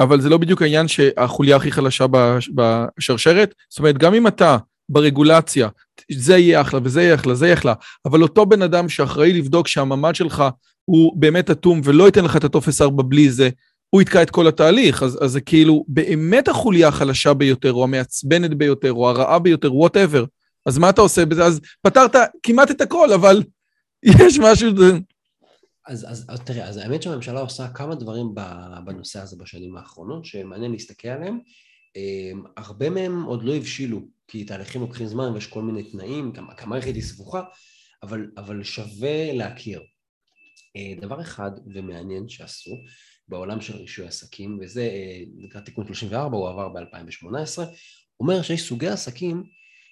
אבל זה לא בדיוק העניין שהחוליה הכי חלשה בשרשרת. זאת אומרת, גם אם אתה ברגולציה, זה יהיה אחלה וזה יהיה אחלה, זה יהיה אחלה, אבל אותו בן אדם שאחראי לבדוק שהממ"ד שלך הוא באמת אטום ולא ייתן לך את הטופס 4 בלי זה, הוא יתקע את כל התהליך, אז, אז זה כאילו באמת החוליה החלשה ביותר, או המעצבנת ביותר, או הרעה ביותר, whatever. אז מה אתה עושה בזה? אז פתרת כמעט את הכל, אבל יש משהו... אז, אז, אז תראה, אז האמת שהממשלה עושה כמה דברים בנושא הזה בשנים האחרונות, שמעניין להסתכל עליהם. אמ, הרבה מהם עוד לא הבשילו, כי תהליכים לוקחים זמן ויש כל מיני תנאים, גם המערכת היא סבוכה, אבל, אבל שווה להכיר. אה, דבר אחד ומעניין שעשו בעולם של רישוי עסקים, וזה אה, נקרא תיקון 34, הוא עבר ב-2018, אומר שיש סוגי עסקים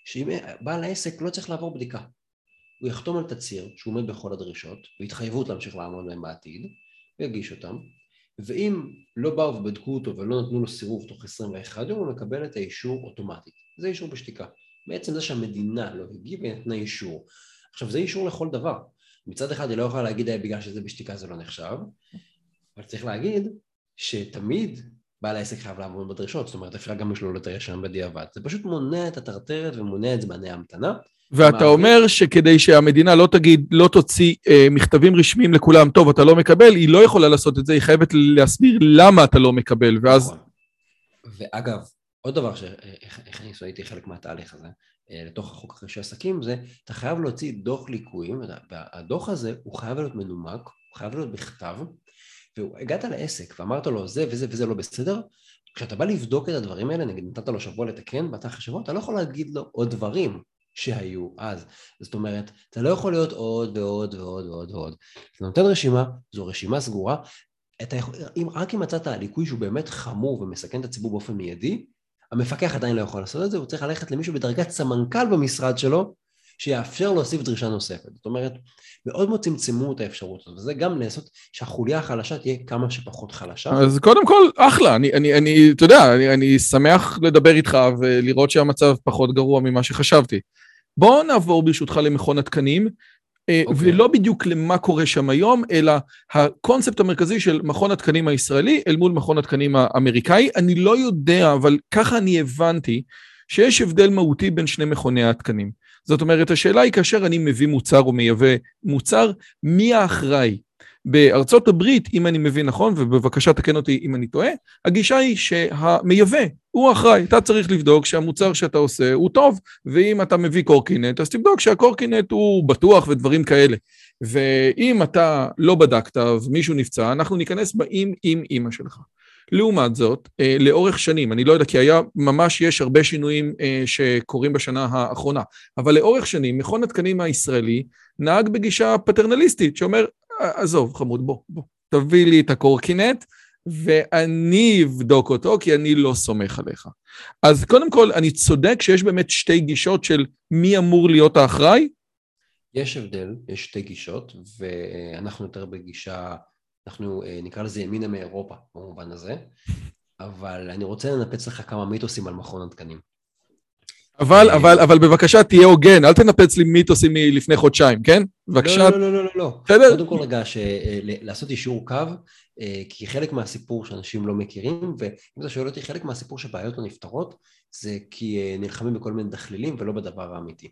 שאם בעל העסק לא צריך לעבור בדיקה. הוא יחתום על תצהיר שהוא עומד בכל הדרישות, והתחייבות להמשיך לעמוד בהם בעתיד, ויגיש אותם, ואם לא באו ובדקו אותו ולא נתנו לו סירוב תוך 21 יום, הוא מקבל את האישור אוטומטית. זה אישור בשתיקה. בעצם זה שהמדינה לא הגיבה, היא נתנה אישור. עכשיו, זה אישור לכל דבר. מצד אחד היא לא יכולה להגיד בגלל שזה בשתיקה זה לא נחשב, אבל צריך להגיד שתמיד בעל העסק חייב לעמוד בדרישות, זאת אומרת אפשר גם לשלול את הרישיון בדיעבד. זה פשוט מונע את הטרטרת ומונע את זמני ההמתנה. ואתה אומר שכדי שהמדינה לא תגיד, לא תוציא אה, מכתבים רשמיים לכולם, טוב, אתה לא מקבל, היא לא יכולה לעשות את זה, היא חייבת להסביר למה אתה לא מקבל, ואז... נכון. ואגב, עוד דבר שאיך אני הייתי חלק מהתהליך הזה, אה, לתוך החוק אחרי עסקים, זה אתה חייב להוציא דוח ליקויים, והדוח הזה הוא חייב להיות מנומק, הוא חייב להיות בכתב, והגעת לעסק ואמרת לו זה וזה וזה לא בסדר, כשאתה בא לבדוק את הדברים האלה, נגיד נתת לו שבוע לתקן, ואתה אחרי שבוע, אתה לא יכול להגיד לו עוד דברים שהיו אז. זאת אומרת, אתה לא יכול להיות עוד ועוד ועוד ועוד ועוד. אתה נותן רשימה, זו רשימה סגורה, אתה יכול, אם, רק אם מצאת ליקוי שהוא באמת חמור ומסכן את הציבור באופן מיידי, המפקח עדיין לא יכול לעשות את זה, הוא צריך ללכת למישהו בדרגת סמנכ"ל במשרד שלו, שיאפשר להוסיף דרישה נוספת. זאת אומרת, מאוד מאוד צמצמו את האפשרות הזאת, וזה גם לעשות שהחוליה החלשה תהיה כמה שפחות חלשה. אז קודם כל, אחלה, אני, אני, אני אתה יודע, אני, אני שמח לדבר איתך ולראות שהמצב פחות גרוע ממה שחשבתי. בואו נעבור ברשותך למכון התקנים, okay. אה, אוקיי. ולא בדיוק למה קורה שם היום, אלא הקונספט המרכזי של מכון התקנים הישראלי אל מול מכון התקנים האמריקאי. אני לא יודע, אבל ככה אני הבנתי, שיש הבדל מהותי בין שני מכוני התקנים. זאת אומרת, השאלה היא כאשר אני מביא מוצר או מייבא מוצר, מי האחראי? בארצות הברית, אם אני מבין נכון, ובבקשה תקן אותי אם אני טועה, הגישה היא שהמייבא הוא אחראי. אתה צריך לבדוק שהמוצר שאתה עושה הוא טוב, ואם אתה מביא קורקינט, אז תבדוק שהקורקינט הוא בטוח ודברים כאלה. ואם אתה לא בדקת ומישהו נפצע, אנחנו ניכנס באים עם אימא שלך. לעומת זאת, אה, לאורך שנים, אני לא יודע, כי היה, ממש יש הרבה שינויים אה, שקורים בשנה האחרונה, אבל לאורך שנים, מכון התקנים הישראלי נהג בגישה פטרנליסטית, שאומר, עזוב, חמוד, בוא, בוא, תביא לי את הקורקינט, ואני אבדוק אותו, כי אני לא סומך עליך. אז קודם כל, אני צודק שיש באמת שתי גישות של מי אמור להיות האחראי? יש הבדל, יש שתי גישות, ואנחנו יותר בגישה אנחנו אה, נקרא לזה ימינה מאירופה במובן הזה, אבל אני רוצה לנפץ לך כמה מיתוסים על מכון התקנים. אבל, אבל, אבל בבקשה תהיה הוגן, אל תנפץ לי מיתוסים מלפני חודשיים, כן? בבקשה. לא, לא, לא, לא, לא. בסדר? קודם כל רגע, לעשות אישור קו, אה, כי חלק מהסיפור שאנשים לא מכירים, ואם אתה שואל אותי, חלק מהסיפור שבעיות לא נפתרות, זה כי אה, נלחמים בכל מיני דחלילים ולא בדבר האמיתי.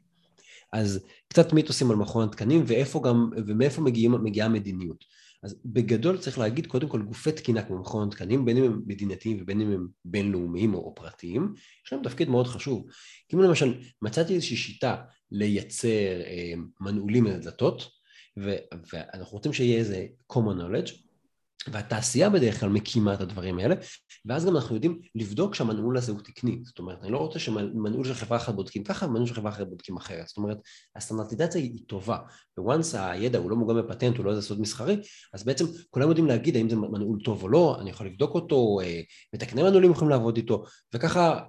אז קצת מיתוסים על מכון התקנים ואיפה גם, ומאיפה מגיעים, מגיעה המדיניות. אז בגדול צריך להגיד קודם כל גופי תקינה כמו מכון התקנים, בין אם הם מדינתיים ובין אם הם בינלאומיים או פרטיים, יש להם תפקיד מאוד חשוב. כי אם למשל מצאתי איזושהי שיטה לייצר אה, מנעולים לדלתות, ואנחנו רוצים שיהיה איזה common knowledge, והתעשייה בדרך כלל מקימה את הדברים האלה, ואז גם אנחנו יודעים לבדוק שהמנעול הזה הוא תקני. זאת אומרת, אני לא רוצה שמנעול של חברה אחת בודקים ככה, ומנעול של חברה אחרת בודקים אחרת. זאת אומרת, הסטנדרטיזציה היא טובה, וואנס הידע הוא לא מוגן בפטנט, הוא לא איזה סוד מסחרי, אז בעצם כולם יודעים להגיד האם זה מנעול טוב או לא, אני יכול לבדוק אותו, אה, מתקני מנעולים יכולים לעבוד איתו, וככה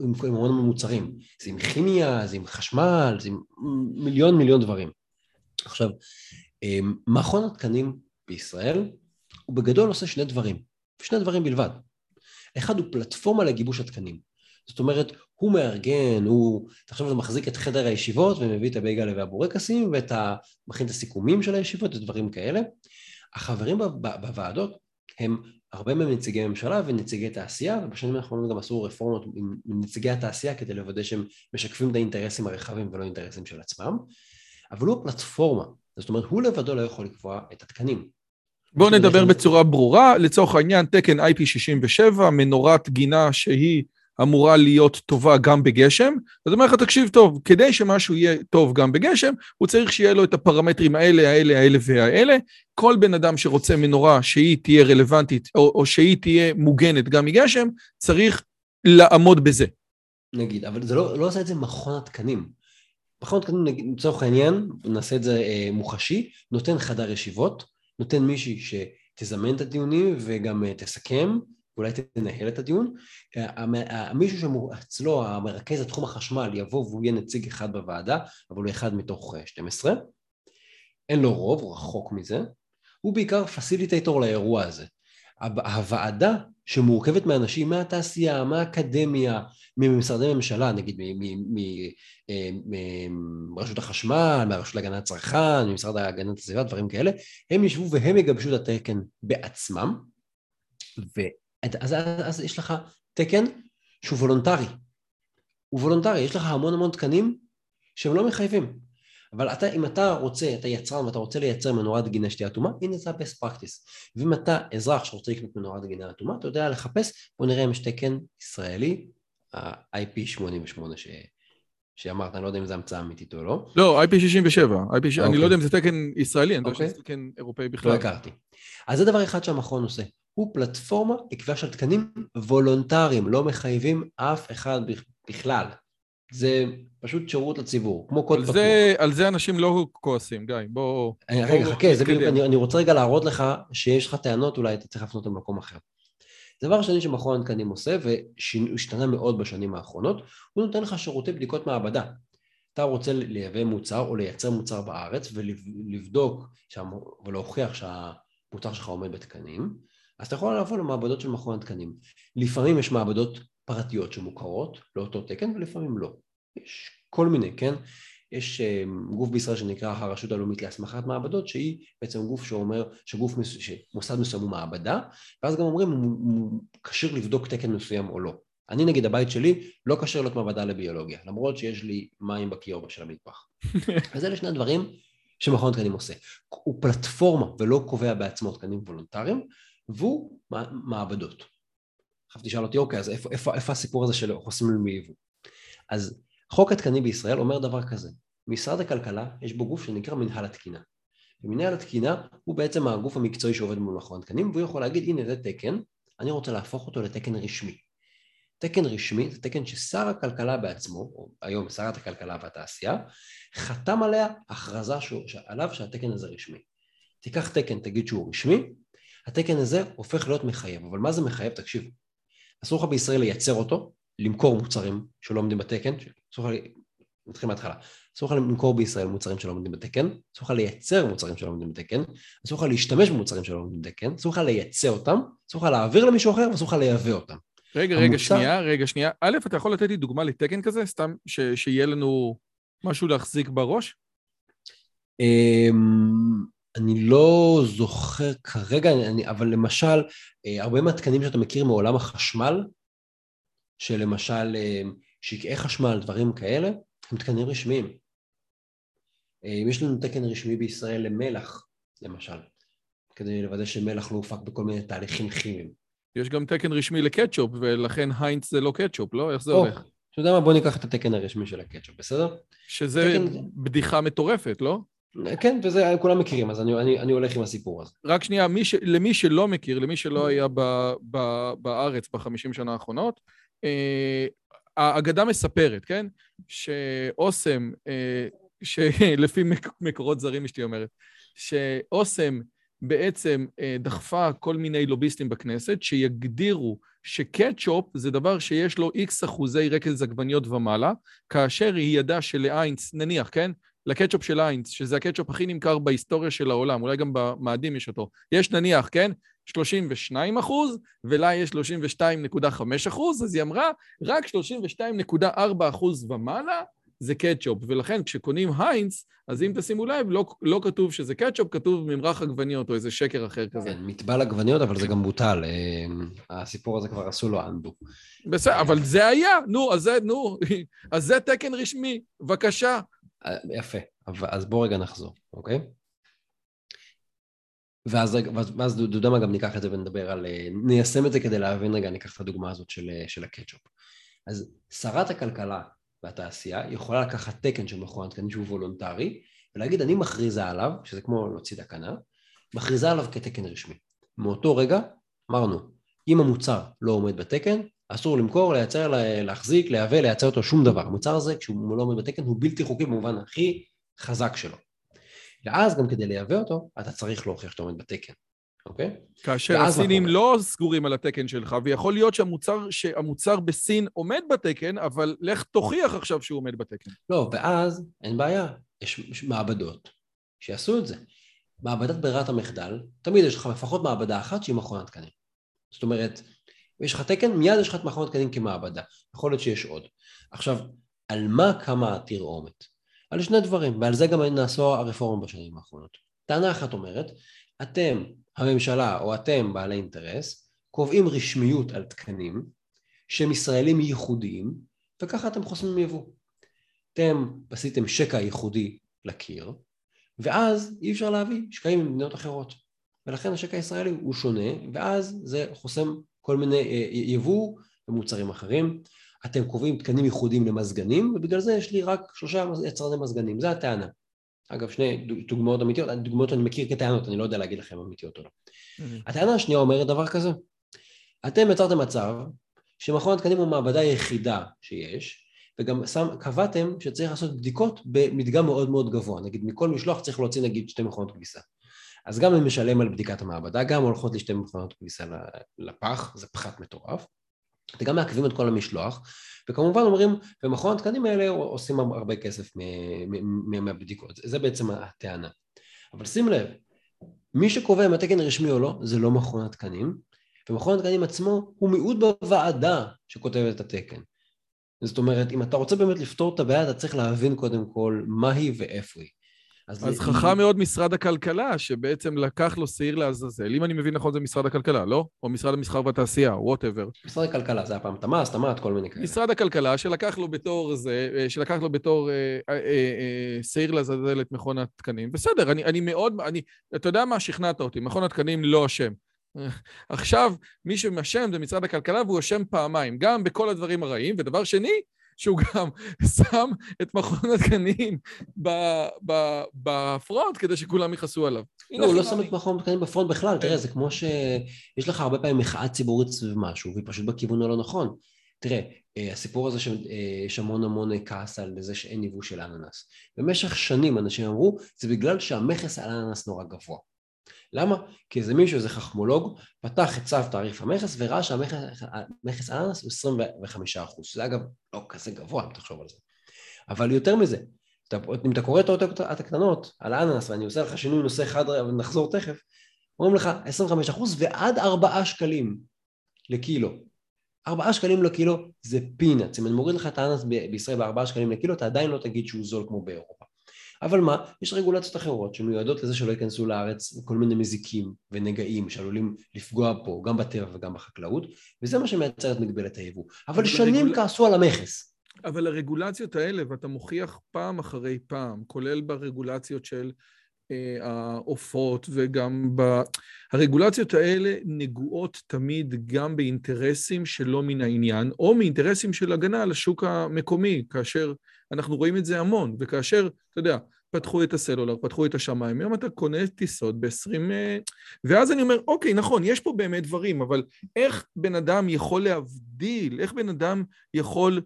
עם המון מוצרים. זה עם כימיה, זה עם חשמל, זה עם מיליון מיליון דברים. עכשיו, אה, מכון התקנים בישראל הוא בגדול עושה שני דברים, שני דברים בלבד. אחד הוא פלטפורמה לגיבוש התקנים. זאת אומרת, הוא מארגן, הוא, תחשוב שזה מחזיק את חדר הישיבות ומביא את הבייגלה והבורקסים ואת ה... מכין את הסיכומים של הישיבות ודברים כאלה. החברים בוועדות הם הרבה מהם נציגי ממשלה ונציגי תעשייה, ובשנים האחרונות גם עשו רפורמות עם נציגי התעשייה כדי לוודא שהם משקפים את האינטרסים הרחבים ולא אינטרסים של עצמם, אבל הוא הפלטפורמה, זאת אומרת הוא לבדו לא יכול לקבוע את התקנים, בואו נדבר בצורה ברורה, לצורך העניין תקן IP67, מנורת גינה שהיא אמורה להיות טובה גם בגשם, אז אומר לך, תקשיב טוב, כדי שמשהו יהיה טוב גם בגשם, הוא צריך שיהיה לו את הפרמטרים האלה, האלה, האלה והאלה. כל בן אדם שרוצה מנורה שהיא תהיה רלוונטית, או, או שהיא תהיה מוגנת גם מגשם, צריך לעמוד בזה. נגיד, אבל זה לא, לא עושה את זה מכון התקנים. מכון התקנים, לצורך העניין, נעשה את זה אה, מוחשי, נותן חדר ישיבות, נותן מישהי שתזמן את הדיונים וגם אה, תסכם, אולי תנהל את הדיון. אה, מישהו שאצלו, המרכז לתחום החשמל, יבוא והוא יהיה נציג אחד בוועדה, אבל הוא אחד מתוך 12. אה, אין לו רוב, הוא רחוק מזה. הוא בעיקר פסיליטייטור לאירוע הזה. הוועדה שמורכבת מאנשים מהתעשייה, מהאקדמיה, ממשרדי ממשלה, נגיד מרשות החשמל, מהרשות להגנת הצרכן, ממשרד הגנת הסביבה, דברים כאלה, הם ישבו והם יגבשו את התקן בעצמם, ואז אז יש לך תקן שהוא וולונטרי. הוא וולונטרי, יש לך המון המון תקנים שהם לא מחייבים. אבל אתה, אם אתה רוצה, אתה יצרן ואתה רוצה לייצר מנורת גינה שתהיה אטומה, הנה זה ה-best practice. ואם אתה אזרח שרוצה לקנות מנורת גינה אטומה, אתה יודע לחפש, בוא נראה אם יש תקן ישראלי, ה-IP88 ש... שאמרת, אני לא יודע אם זה המצאה אמיתית או לא. לא, IP67, IP... אני לא יודע אם זה תקן ישראלי, אני חושב שזה תקן אירופאי בכלל. לא הכרתי. אז זה דבר אחד שהמכון עושה. הוא פלטפורמה לקביעה של תקנים וולונטריים, לא מחייבים אף אחד בכלל. זה פשוט שירות לציבור, כמו קוד פתוח. על זה אנשים לא כועסים, גיא, בוא... רגע, חכה, זה בדיוק, אני, אני רוצה רגע להראות לך שיש לך טענות, אולי אתה צריך להפנות למקום אחר. דבר שני שמכון התקנים עושה, והשתנה מאוד בשנים האחרונות, הוא נותן לך שירותי בדיקות מעבדה. אתה רוצה לייבא מוצר או לייצר מוצר בארץ ולבדוק ולהוכיח שהמוצר שלך עומד בתקנים, אז אתה יכול לבוא למעבדות של מכון התקנים. לפעמים יש מעבדות פרטיות שמוכרות לאותו תקן ולפעמים לא. יש כל מיני, כן? יש אה, גוף בישראל שנקרא הרשות הלאומית להסמכת מעבדות שהיא בעצם גוף שאומר שגוף, שמוסד מסוים הוא מעבדה ואז גם אומרים אם הוא כשיר לבדוק תקן מסוים או לא. אני נגיד הבית שלי לא כשר להיות מעבדה לביולוגיה למרות שיש לי מים בכיור של המטבח. (laughs) אז אלה שני דברים שמכון תקנים עושה. הוא פלטפורמה ולא קובע בעצמו תקנים וולונטריים והוא מעבדות. עכשיו תשאל אותי, אוקיי, אז איפה, איפה, איפה הסיפור הזה של חוסמים מייבוא? אז חוק התקנים בישראל אומר דבר כזה, משרד הכלכלה יש בו גוף שנקרא מנהל התקינה. ומנהל התקינה הוא בעצם הגוף המקצועי שעובד מול מכון התקנים והוא יכול להגיד הנה זה תקן, אני רוצה להפוך אותו לתקן רשמי. תקן רשמי זה תקן ששר הכלכלה בעצמו, או היום שרת הכלכלה והתעשייה, חתם עליה הכרזה עליו שהתקן הזה רשמי. תיקח תקן, תגיד שהוא רשמי, התקן הזה הופך להיות מחייב, אבל מה זה מחייב? תקשיב, אסור לך בישראל לייצר אותו, למכור מוצרים שלא עומדים בתקן, אסור לך, נתחיל מההתחלה, אסור לך למכור בישראל מוצרים שלא עומדים בתקן, אסור לך לייצר מוצרים שלא עומדים בתקן, אסור לך להשתמש במוצרים שלא עומדים בתקן, אסור לך לייצר אותם, אסור לך להעביר למישהו אחר ואסור לך לייבא אותם. רגע, רגע, המוצר... שנייה, רגע, שנייה. א', אתה יכול לתת לי דוגמה לתקן כזה, סתם ש- שיהיה לנו משהו להחזיק בראש? אני לא זוכר כרגע, אני, אבל למשל, אה, הרבה מהתקנים שאתה מכיר מעולם החשמל, שלמשל אה, שקעי חשמל, דברים כאלה, הם תקנים רשמיים. אה, יש לנו תקן רשמי בישראל למלח, למשל, כדי לוודא שמלח לא הופק בכל מיני תהליכים כימיים. יש גם תקן רשמי לקטשופ, ולכן היינץ זה לא קטשופ, לא? איך זה הולך? אתה יודע מה? בוא ניקח את התקן הרשמי של הקטשופ, בסדר? שזה תקן... בדיחה מטורפת, לא? כן, וזה כולם מכירים, אז אני, אני, אני הולך עם הסיפור הזה. רק שנייה, ש, למי שלא מכיר, למי שלא היה ב, ב, בארץ בחמישים שנה האחרונות, אה, האגדה מספרת, כן? שאוסם, אה, שלפי (laughs) מקורות זרים אשתי אומרת, שאוסם בעצם אה, דחפה כל מיני לוביסטים בכנסת שיגדירו שקטשופ זה דבר שיש לו איקס אחוזי רקז עגבניות ומעלה, כאשר היא ידעה שלאיינס, נניח, כן? לקטשופ של איינס, שזה הקטשופ הכי נמכר בהיסטוריה של העולם, אולי גם במאדים יש אותו. יש נניח, כן? 32 אחוז, ולה יש 32.5 אחוז, אז היא אמרה, רק 32.4 אחוז ומעלה זה קטשופ, ולכן כשקונים היינס, אז אם תשימו לב, לא, לא כתוב שזה קטשופ, כתוב ממרח עגבניות או איזה שקר אחר כזה. כן, מטבל עגבניות, אבל זה גם בוטל. אה, הסיפור הזה כבר עשו לו אנדו. בסדר, אבל זה היה, נו, אז זה, נו, (laughs) אז זה תקן רשמי, בבקשה. אה, יפה, אז בואו רגע נחזור, אוקיי? ואז, ואז אתה יודע מה, גם ניקח את זה ונדבר על... אה, ניישם את זה כדי להבין רגע, ניקח את הדוגמה הזאת של, של הקטשופ. אז שרת הכלכלה והתעשייה יכולה לקחת תקן של מכון התקנים שהוא וולונטרי ולהגיד אני מכריזה עליו, שזה כמו להוציא תקנה, מכריזה עליו כתקן רשמי. מאותו רגע אמרנו, אם המוצר לא עומד בתקן, אסור למכור, לייצר, להחזיק, לייבא, לייצר אותו שום דבר. המוצר הזה, כשהוא לא עומד בתקן, הוא בלתי חוקי במובן הכי חזק שלו. ואז גם כדי לייבא אותו, אתה צריך להוכיח שאתה עומד בתקן. אוקיי? כאשר הסינים לא סגורים על התקן שלך, ויכול להיות שהמוצר, שהמוצר בסין עומד בתקן, אבל לך תוכיח עכשיו שהוא עומד בתקן. לא, ואז אין בעיה, יש, יש מעבדות שיעשו את זה. מעבדת ברירת המחדל, תמיד יש לך לפחות מעבדה אחת שהיא מכון התקנים. זאת אומרת, יש לך תקן, מיד יש לך את מכון התקנים כמעבדה. יכול להיות שיש עוד. עכשיו, על מה קמה התרעומת? על שני דברים, ועל זה גם נעשו הרפורמה בשנים האחרונות. טענה אחת אומרת, אתם הממשלה או אתם בעלי אינטרס קובעים רשמיות על תקנים שהם ישראלים ייחודיים וככה אתם חוסמים יבוא. אתם עשיתם שקע ייחודי לקיר ואז אי אפשר להביא שקעים ממדינות אחרות ולכן השקע הישראלי הוא שונה ואז זה חוסם כל מיני אה, יבוא ומוצרים אחרים. אתם קובעים תקנים ייחודיים למזגנים ובגלל זה יש לי רק שלושה יצרני מזגנים, זה הטענה. אגב, שני דוגמאות אמיתיות, דוגמאות אני מכיר כטענות, אני לא יודע להגיד לכם אמיתיות או לא. Mm-hmm. הטענה השנייה אומרת דבר כזה, אתם יצרתם מצב שמכון התקנים הוא המעבדה היחידה שיש, וגם שם, קבעתם שצריך לעשות בדיקות במדגם מאוד מאוד גבוה, נגיד מכל משלוח צריך להוציא נגיד שתי מכונות כביסה. אז גם אני משלם על בדיקת המעבדה, גם הולכות לי שתי מכונות כביסה לפח, זה פחת מטורף. אתם גם מעכבים את כל המשלוח, וכמובן אומרים, במכון התקנים האלה עושים הרבה כסף מהבדיקות, זה בעצם הטענה. אבל שים לב, מי שקובע אם התקן רשמי או לא, זה לא מכון התקנים, ומכון התקנים עצמו הוא מיעוט בוועדה שכותב את התקן. זאת אומרת, אם אתה רוצה באמת לפתור את הבעיה, אתה צריך להבין קודם כל מה היא ואיפה היא. אז, אז חכם מאוד משרד הכלכלה, שבעצם לקח לו שעיר לעזאזל. אם אני מבין נכון, זה משרד הכלכלה, לא? או משרד המסחר והתעשייה, whatever. משרד הכלכלה, זה היה פעם תמ"ס, תמ"ת, כל מיני כאלה. משרד הכלכלה, שלקח לו בתור זה, אה, שלקח לו בתור אה, אה, אה, שעיר לעזאזל את מכון התקנים. בסדר, אני, אני מאוד, אני, אתה יודע מה? שכנעת אותי, מכון התקנים לא אשם. (laughs) עכשיו, מי שאשם זה משרד הכלכלה, והוא אשם פעמיים, גם בכל הדברים הרעים, ודבר שני, שהוא גם (laughs) שם את מכון התקנים בפרונט כדי שכולם יכעסו עליו. לא, הוא לא שם את מכון התקנים בפרונט בכלל, תראה, זה כמו שיש לך הרבה פעמים מחאה ציבורית סביב משהו, והיא פשוט בכיוון הלא נכון. תראה, אה, הסיפור הזה שיש אה, המון המון כעס על זה שאין יבוא של אננס. במשך שנים אנשים אמרו, זה בגלל שהמכס על אננס נורא גבוה. למה? כי איזה מישהו, איזה חכמולוג, פתח את צו תעריף המכס וראה שהמכס אננס הוא 25 אחוז, שזה אגב לא כזה גבוה אם תחשוב על זה. אבל יותר מזה, אם אתה קורא את האותיות הקטנות על אננס ואני עושה לך שינוי נושא אחד ונחזור תכף, אומרים לך 25 אחוז ועד 4 שקלים לקילו. 4 שקלים לקילו זה פינאץ, אם אני מוריד לך את האננס בישראל ב-4 שקלים לקילו, אתה עדיין לא תגיד שהוא זול כמו באירופה. אבל מה, יש רגולציות אחרות שמיועדות לזה שלא ייכנסו לארץ כל מיני מזיקים ונגעים שעלולים לפגוע פה, גם בטבע וגם בחקלאות, וזה מה שמייצר את מגבלת היבוא. אבל, שנים הרגול... כעסו על המכס. אבל הרגולציות האלה, ואתה מוכיח פעם אחרי פעם, כולל ברגולציות של העופות וגם ב... הרגולציות האלה נגועות תמיד גם באינטרסים שלא מן העניין, או מאינטרסים של הגנה על השוק המקומי, כאשר אנחנו רואים את זה המון, וכאשר, אתה יודע, פתחו את הסלולר, פתחו את השמיים, היום אתה קונה טיסות ב-20... אה, ואז אני אומר, אוקיי, נכון, יש פה באמת דברים, אבל איך בן אדם יכול להבדיל, איך בן אדם יכול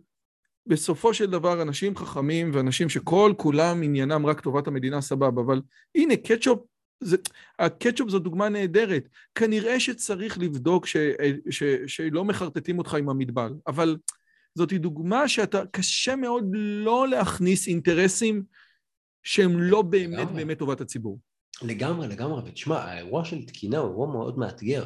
בסופו של דבר אנשים חכמים ואנשים שכל כולם עניינם רק טובת המדינה סבבה, אבל הנה קטשופ, זה, הקטשופ זו דוגמה נהדרת, כנראה שצריך לבדוק ש, ש, שלא מחרטטים אותך עם המטבל, אבל זאת דוגמה שאתה, קשה מאוד לא להכניס אינטרסים שהם לא באמת לגמרי. באמת טובת הציבור. לגמרי, לגמרי, ותשמע, האירוע של תקינה הוא אירוע מאוד מאתגר.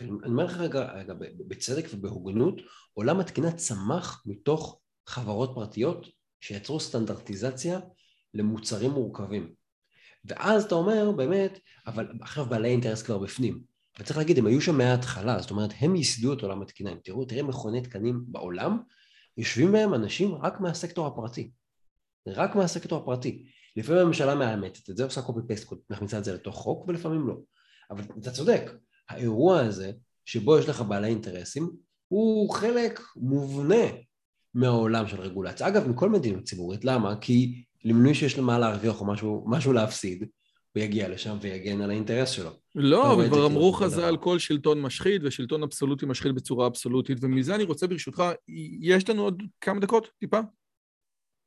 אני אומר לך רגע, רגע בצדק ובהוגנות, עולם התקינה צמח מתוך חברות פרטיות שיצרו סטנדרטיזציה למוצרים מורכבים. ואז אתה אומר, באמת, אבל עכשיו בעלי אינטרס כבר בפנים. וצריך להגיד, הם היו שם מההתחלה, זאת אומרת, הם ייסדו את עולם התקינה. תראו, תראה מכוני תקנים בעולם, יושבים בהם אנשים רק מהסקטור הפרטי. רק מהסקטור הפרטי. לפעמים הממשלה מאמתת את זה, עושה קופי פייסט, מכניסה את זה לתוך חוק, ולפעמים לא. אבל אתה צודק, האירוע הזה, שבו יש לך בעלי אינטרסים, הוא חלק מובנה מהעולם של רגולציה. אגב, מכל מדיניות ציבורית, למה? כי למנוי שיש לו מה להרוויח או משהו, משהו להפסיד, הוא יגיע לשם ויגן על האינטרס שלו. לא, אבל כבר אמרו חז"ל, כל שלטון משחית ושלטון אבסולוטי משחית בצורה אבסולוטית, ומזה אני רוצה ברשותך, יש לנו עוד כמה דקות, טיפה?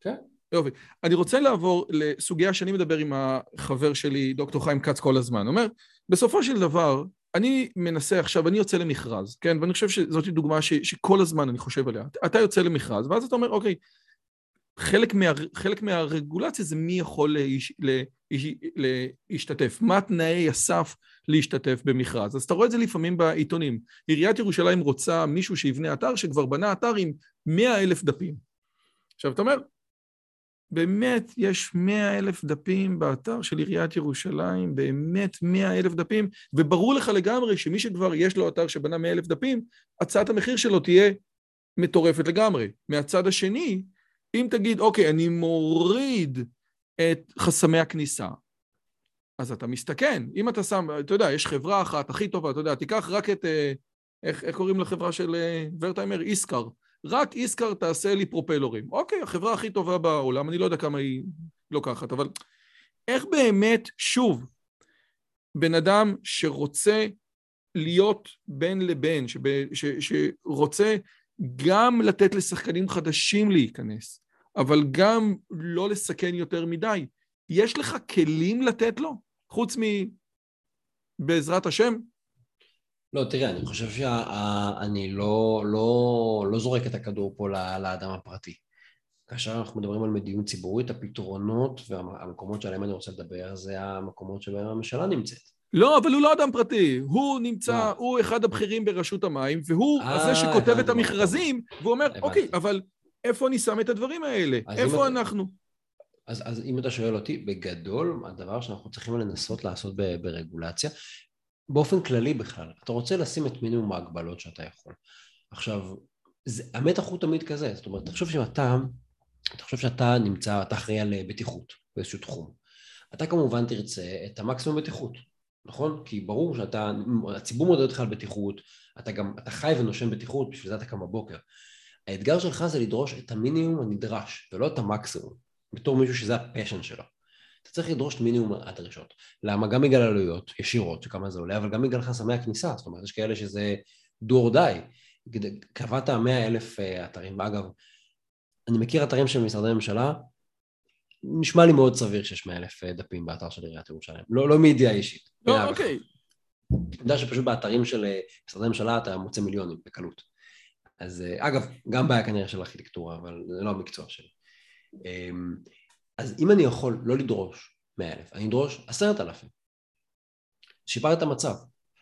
כן. יופי. אני רוצה לעבור לסוגיה שאני מדבר עם החבר שלי, דוקטור חיים כץ, כל הזמן. אומר, בסופו של דבר, אני מנסה עכשיו, אני יוצא למכרז, כן? ואני חושב שזאת דוגמה ש, שכל הזמן אני חושב עליה. אתה יוצא למכרז, ואז אתה אומר, אוקיי, חלק, מה, חלק מהרגולציה זה מי יכול להש, להש, להשתתף, מה תנאי הסף להשתתף במכרז. אז אתה רואה את זה לפעמים בעיתונים. עיריית ירושלים רוצה מישהו שיבנה אתר שכבר בנה אתר עם מאה אלף דפים. עכשיו, אתה אומר, באמת יש מאה אלף דפים באתר של עיריית ירושלים, באמת מאה אלף דפים, וברור לך לגמרי שמי שכבר יש לו אתר שבנה מאה אלף דפים, הצעת המחיר שלו תהיה מטורפת לגמרי. מהצד השני, אם תגיד, אוקיי, אני מוריד את חסמי הכניסה, אז אתה מסתכן. אם אתה שם, אתה יודע, יש חברה אחת הכי טובה, אתה יודע, תיקח רק את, אה, איך, איך קוראים לחברה של אה, ורטהיימר? איסקר. רק איסקר תעשה לי פרופלורים. אוקיי, החברה הכי טובה בעולם, אני לא יודע כמה היא לוקחת, אבל איך באמת, שוב, בן אדם שרוצה להיות בין לבין, שב, ש, שרוצה גם לתת לשחקנים חדשים להיכנס, אבל גם לא לסכן יותר מדי, יש לך כלים לתת לו? חוץ מ... בעזרת השם? לא, תראה, אני חושב שאני לא, לא, לא זורק את הכדור פה לאדם הפרטי. כאשר אנחנו מדברים על מדיניות ציבורית, הפתרונות והמקומות שעליהם אני רוצה לדבר זה המקומות שבהם הממשלה נמצאת. לא, אבל הוא לא אדם פרטי, הוא נמצא, לא. הוא אחד הבכירים ברשות המים, והוא 아, אה, זה שכותב את המכרזים, והוא אומר, הבנתי. אוקיי, אבל איפה אני שם את הדברים האלה? איפה אנחנו? אז, אז אם אתה שואל אותי, בגדול, הדבר שאנחנו צריכים לנסות לעשות ברגולציה, באופן כללי בכלל, אתה רוצה לשים את מינימום ההגבלות שאתה יכול. עכשיו, זה, המתח הוא תמיד כזה, זאת אומרת, תחשוב שאתה, תחשוב שאתה נמצא, אתה אחראי על בטיחות באיזשהו תחום. אתה כמובן תרצה את המקסימום בטיחות, נכון? כי ברור שאתה, הציבור מודד אותך על בטיחות, אתה גם, אתה חי ונושם בטיחות, בשביל זה אתה קם בבוקר. האתגר שלך זה לדרוש את המינימום הנדרש, ולא את המקסימום, בתור מישהו שזה הפשן שלו. אתה צריך לדרוש את מינימום הדרישות. למה? גם בגלל עלויות ישירות, שכמה זה עולה, אבל גם בגלל חסמי הכניסה, זאת אומרת, יש כאלה שזה do or die. קבעת מאה אלף אה, אתרים, ואגב, אני מכיר אתרים של משרדי ממשלה, נשמע לי מאוד סביר שיש מאה אלף אה, דפים באתר של עיריית ירושלים, לא, לא מידיעה אישית. לא, אוקיי. אני יודע שפשוט באתרים של אה, משרדי ממשלה אתה מוצא מיליונים בקלות. אז אגב, גם בעיה כנראה של ארכיטקטורה, אבל זה לא המקצוע שלי. אז אם אני יכול לא לדרוש 100,000, אני אדרוש 10,000. שיפר את המצב.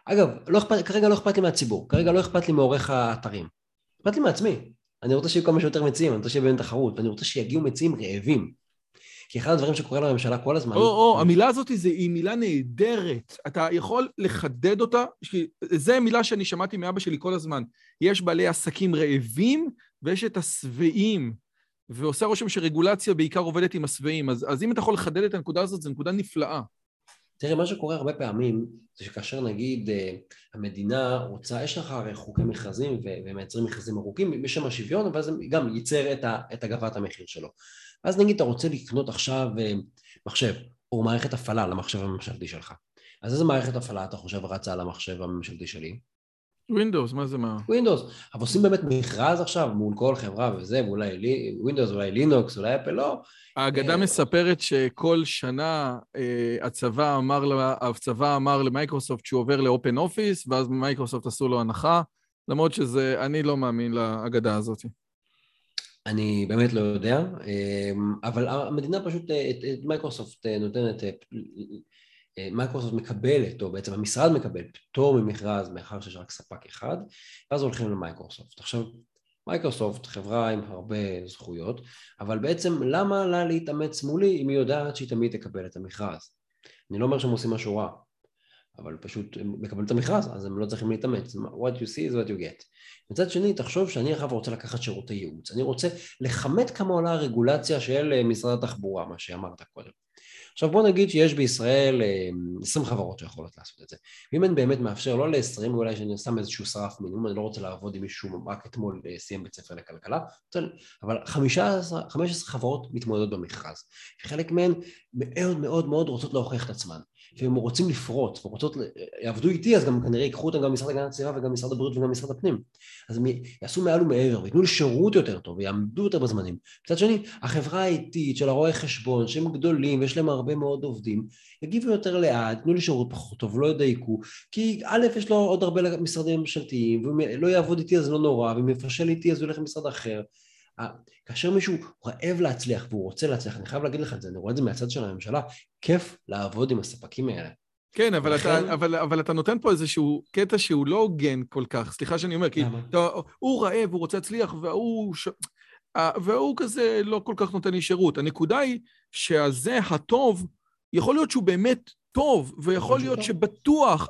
אגב, לא אכפת, כרגע לא אכפת לי מהציבור, כרגע לא אכפת לי מעורך האתרים. אכפת לי מעצמי. אני רוצה שיהיו כמה שיותר מציעים, אני רוצה שיהיה באמת תחרות, ואני רוצה שיגיעו מציעים רעבים. כי אחד הדברים שקורה לממשלה כל הזמן... או, או, המילה הזאת היא מילה נהדרת. אתה יכול לחדד אותה, זו מילה שאני שמעתי מאבא שלי כל הזמן. יש בעלי עסקים רעבים ויש את השבעים. ועושה רושם שרגולציה בעיקר עובדת עם השבעים. אז, אז אם אתה יכול לחדד את הנקודה הזאת, זו נקודה נפלאה. תראה, מה שקורה הרבה פעמים, זה שכאשר נגיד אה, המדינה רוצה, יש לך הרי חוקי מכרזים ומייצרים מכרזים ארוכים בשם השוויון, אבל זה גם ייצר את, את הגבת המחיר שלו. אז נגיד אתה רוצה לקנות עכשיו אה, מחשב, או מערכת הפעלה למחשב הממשלתי שלך. אז איזה מערכת הפעלה אתה חושב רצה על המחשב הממשלתי שלי? ווינדוס, מה זה מה? ווינדוס. אבל עושים באמת מכרז עכשיו מול כל חברה וזה, ואולי ווינדוס, אולי לינוקס, אולי אפל, לא. האגדה אה, מספרת שכל שנה אה, הצבא אמר, הצבא אמר למייקרוסופט שהוא עובר ל Open Office, ואז מייקרוסופט עשו לו הנחה, למרות שזה, אני לא מאמין לאגדה הזאת. אני באמת לא יודע, אה, אבל המדינה פשוט, מייקרוסופט נותנת מייקרוסופט מקבלת, או בעצם המשרד מקבל פטור ממכרז מאחר שיש רק ספק אחד, ואז הולכים למייקרוסופט. עכשיו, מייקרוסופט חברה עם הרבה זכויות, אבל בעצם למה לה להתאמץ מולי אם היא יודעת שהיא תמיד תקבל את המכרז? אני לא אומר שהם עושים משהו רע, אבל פשוט הם מקבלים את המכרז, אז הם לא צריכים להתאמץ. what you see is what you get. מצד שני, תחשוב שאני עכשיו רוצה לקחת שירותי ייעוץ. אני רוצה לכמת כמה עולה הרגולציה של אה, משרד התחבורה, מה שאמרת קודם. עכשיו בוא נגיד שיש בישראל 20 אה, חברות שיכולות לעשות את זה. ואם אני באמת מאפשר לא ל-20, אולי שאני שם איזשהו סרף מינימום, אני לא רוצה לעבוד עם מישהו רק אתמול אה, סיים בית ספר לכלכלה, אבל 15, 15 חברות מתמודדות במכרז. וחלק מהן מאוד מאוד מאוד רוצות להוכיח את עצמן. והם רוצים לפרוץ, ורוצות, יעבדו איתי, אז גם כנראה ייקחו אותם גם משרד הגנת הסביבה וגם משרד הבריאות וגם משרד הפנים. אז הם יעשו מעל ומעבר, וייתנו לי שירות יותר טוב, ויעמדו יותר בזמנים. מצד שני, החברה האיטית של הרואי חשבון, שהם גדולים ויש להם הרבה מאוד עובדים, יגיבו יותר לאט, ייתנו לי שירות פחות טוב, לא ידייקו, כי א', יש לו עוד הרבה משרדים ממשלתיים, ואם לא יעבוד איתי אז לא נורא, ואם יפשל איתי אז הוא ילך למשרד אחר. כאשר מישהו רעב להצליח והוא רוצה להצליח, אני חייב להגיד לך את זה, אני רואה את זה מהצד של הממשלה, כיף לעבוד עם הספקים האלה. כן, אבל, לכן... אתה, אבל, אבל אתה נותן פה איזשהו קטע שהוא לא הוגן כל כך, סליחה שאני אומר, כי אתה, הוא רעב, הוא רוצה להצליח, והוא, ש... והוא כזה לא כל כך נותן לי שירות. הנקודה היא שהזה הטוב, יכול להיות שהוא באמת טוב, ויכול להיות שבטוח,